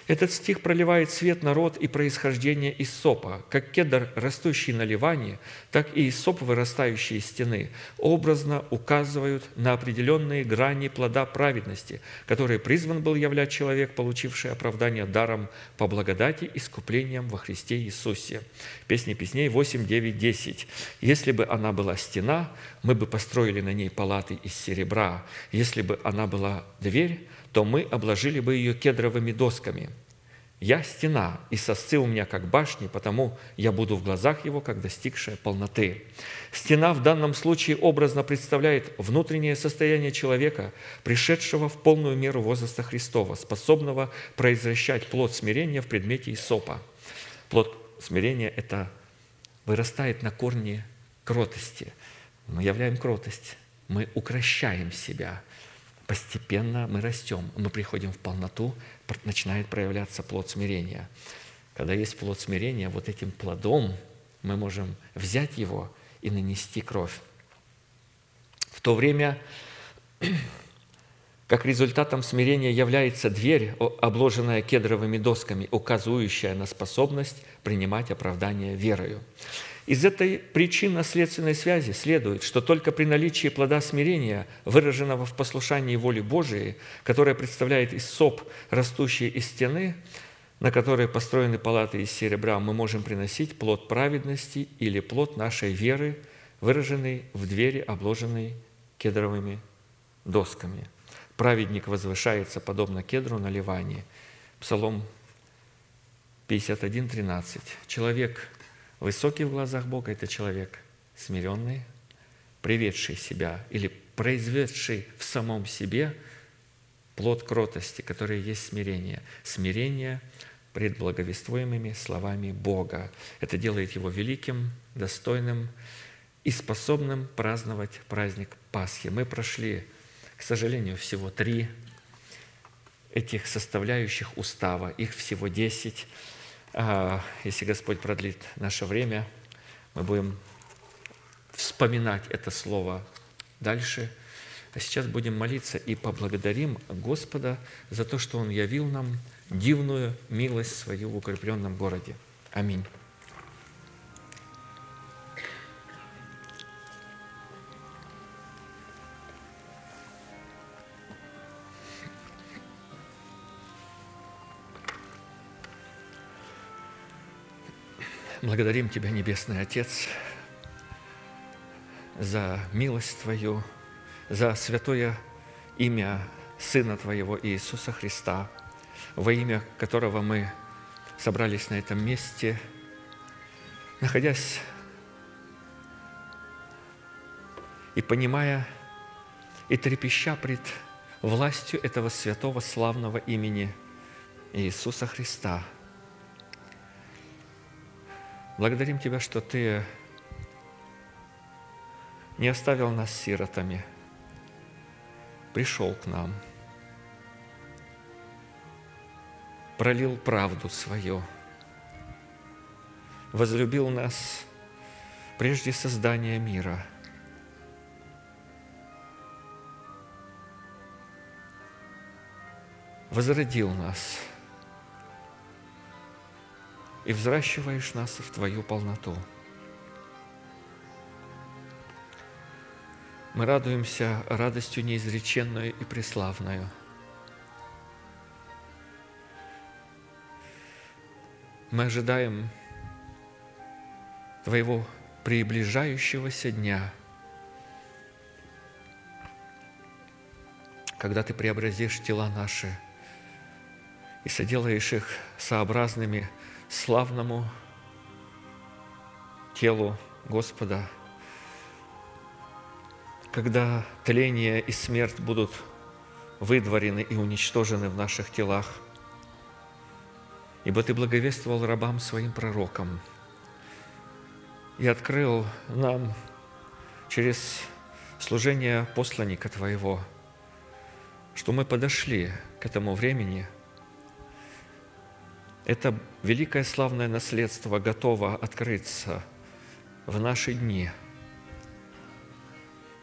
Этот стих проливает свет на род и происхождение Иссопа. Как кедр, растущий на Ливане, так и Иссоп, вырастающий из стены, образно указывают на определенные грани плода праведности, которые призван был являть человек, получивший оправдание даром по благодати искуплением во Христе Иисусе. Песни песней 8, 9, 10. «Если бы она была стена, мы бы построили на ней палаты из серебра. Если бы она была дверь, то мы обложили бы ее кедровыми досками. Я стена, и сосцы у меня как башни, потому я буду в глазах его, как достигшая полноты. Стена в данном случае образно представляет внутреннее состояние человека, пришедшего в полную меру возраста Христова, способного произвращать плод смирения в предмете Исопа. Плод смирения – это вырастает на корне кротости. Мы являем кротость, мы укращаем себя – постепенно мы растем, мы приходим в полноту, начинает проявляться плод смирения. Когда есть плод смирения, вот этим плодом мы можем взять его и нанести кровь. В то время, как результатом смирения является дверь, обложенная кедровыми досками, указывающая на способность принимать оправдание верою. Из этой причинно-следственной связи следует, что только при наличии плода смирения, выраженного в послушании воли Божией, которая представляет иссоп, растущий из стены, на которой построены палаты из серебра, мы можем приносить плод праведности или плод нашей веры, выраженный в двери, обложенной кедровыми досками. Праведник возвышается, подобно кедру на Ливане. Псалом 51, 13. Человек Высокий в глазах Бога – это человек смиренный, приведший себя или произведший в самом себе плод кротости, который есть смирение. Смирение пред благовествуемыми словами Бога. Это делает его великим, достойным и способным праздновать праздник Пасхи. Мы прошли, к сожалению, всего три этих составляющих устава, их всего десять – если Господь продлит наше время, мы будем вспоминать это слово дальше. А сейчас будем молиться и поблагодарим Господа за то, что Он явил нам дивную милость свою в укрепленном городе. Аминь. Благодарим Тебя, Небесный Отец, за милость Твою, за святое имя Сына Твоего Иисуса Христа, во имя которого мы собрались на этом месте, находясь и понимая, и трепеща пред властью этого святого славного имени Иисуса Христа – Благодарим Тебя, что Ты не оставил нас сиротами, пришел к нам, пролил правду свою, возлюбил нас прежде создания мира, возродил нас – и взращиваешь нас в Твою полноту. Мы радуемся радостью неизреченную и преславную. Мы ожидаем Твоего приближающегося дня, когда Ты преобразишь тела наши и соделаешь их сообразными славному телу Господа, когда тление и смерть будут выдворены и уничтожены в наших телах. Ибо Ты благовествовал рабам Своим пророкам – и открыл нам через служение посланника Твоего, что мы подошли к этому времени. Это великое славное наследство готово открыться в наши дни.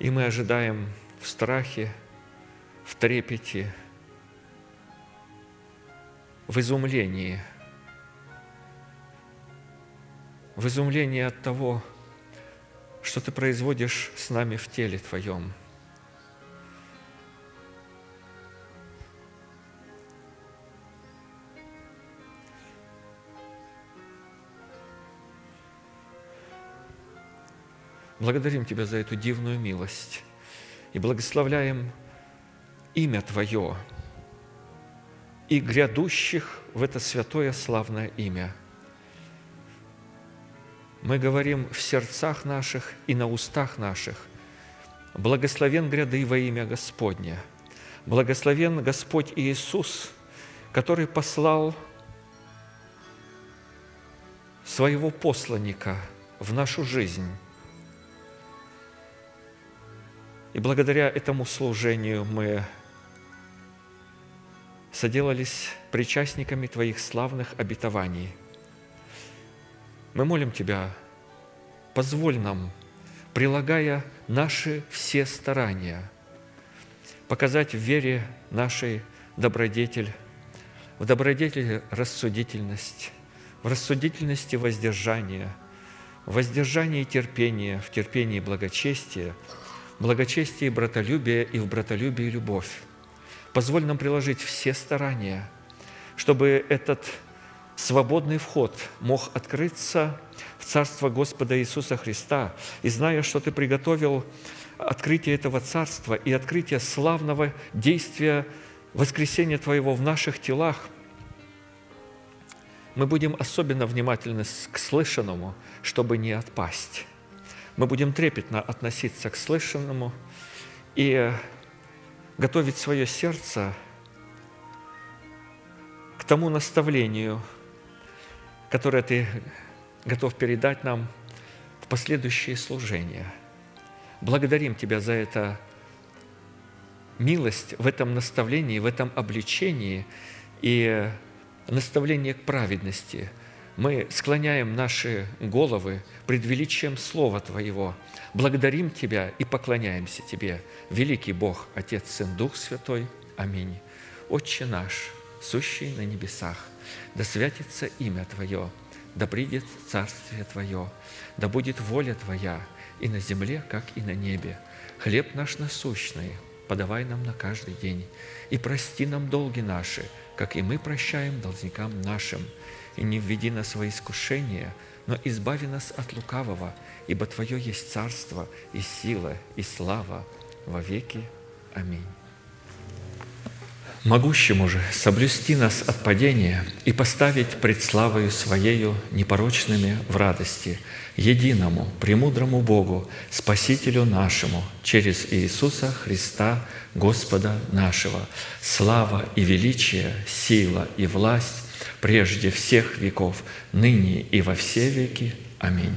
И мы ожидаем в страхе, в трепете, в изумлении – в изумлении от того, что Ты производишь с нами в теле Твоем. Благодарим Тебя за эту дивную милость и благословляем имя Твое и грядущих в это святое славное имя – мы говорим в сердцах наших и на устах наших. Благословен гряды во имя Господня. Благословен Господь Иисус, который послал своего посланника в нашу жизнь. И благодаря этому служению мы соделались причастниками Твоих славных обетований – мы молим Тебя, позволь нам, прилагая наши все старания, показать в вере нашей добродетель, в добродетели рассудительность, в рассудительности воздержание, в воздержании терпение, в терпении благочестие, благочестии братолюбие и в братолюбии любовь. Позволь нам приложить все старания, чтобы этот свободный вход мог открыться в Царство Господа Иисуса Христа. И зная, что Ты приготовил открытие этого Царства и открытие славного действия воскресения Твоего в наших телах, мы будем особенно внимательны к слышанному, чтобы не отпасть. Мы будем трепетно относиться к слышанному и готовить свое сердце к тому наставлению – которое Ты готов передать нам в последующие служения. Благодарим Тебя за это милость в этом наставлении, в этом обличении и наставление к праведности. Мы склоняем наши головы пред величием Слова Твоего, благодарим Тебя и поклоняемся Тебе, великий Бог, Отец, Сын, Дух Святой. Аминь. Отче наш, сущий на небесах – да святится имя Твое, да придет Царствие Твое, да будет воля Твоя и на земле, как и на небе. Хлеб наш насущный подавай нам на каждый день, и прости нам долги наши, как и мы прощаем должникам нашим, и не введи нас во искушение, но избави нас от лукавого, ибо Твое есть царство и сила и слава во веки. Аминь могущему же соблюсти нас от падения и поставить пред славою Своею непорочными в радости, единому, премудрому Богу, Спасителю нашему, через Иисуса Христа, Господа нашего, слава и величие, сила и власть прежде всех веков, ныне и во все веки. Аминь.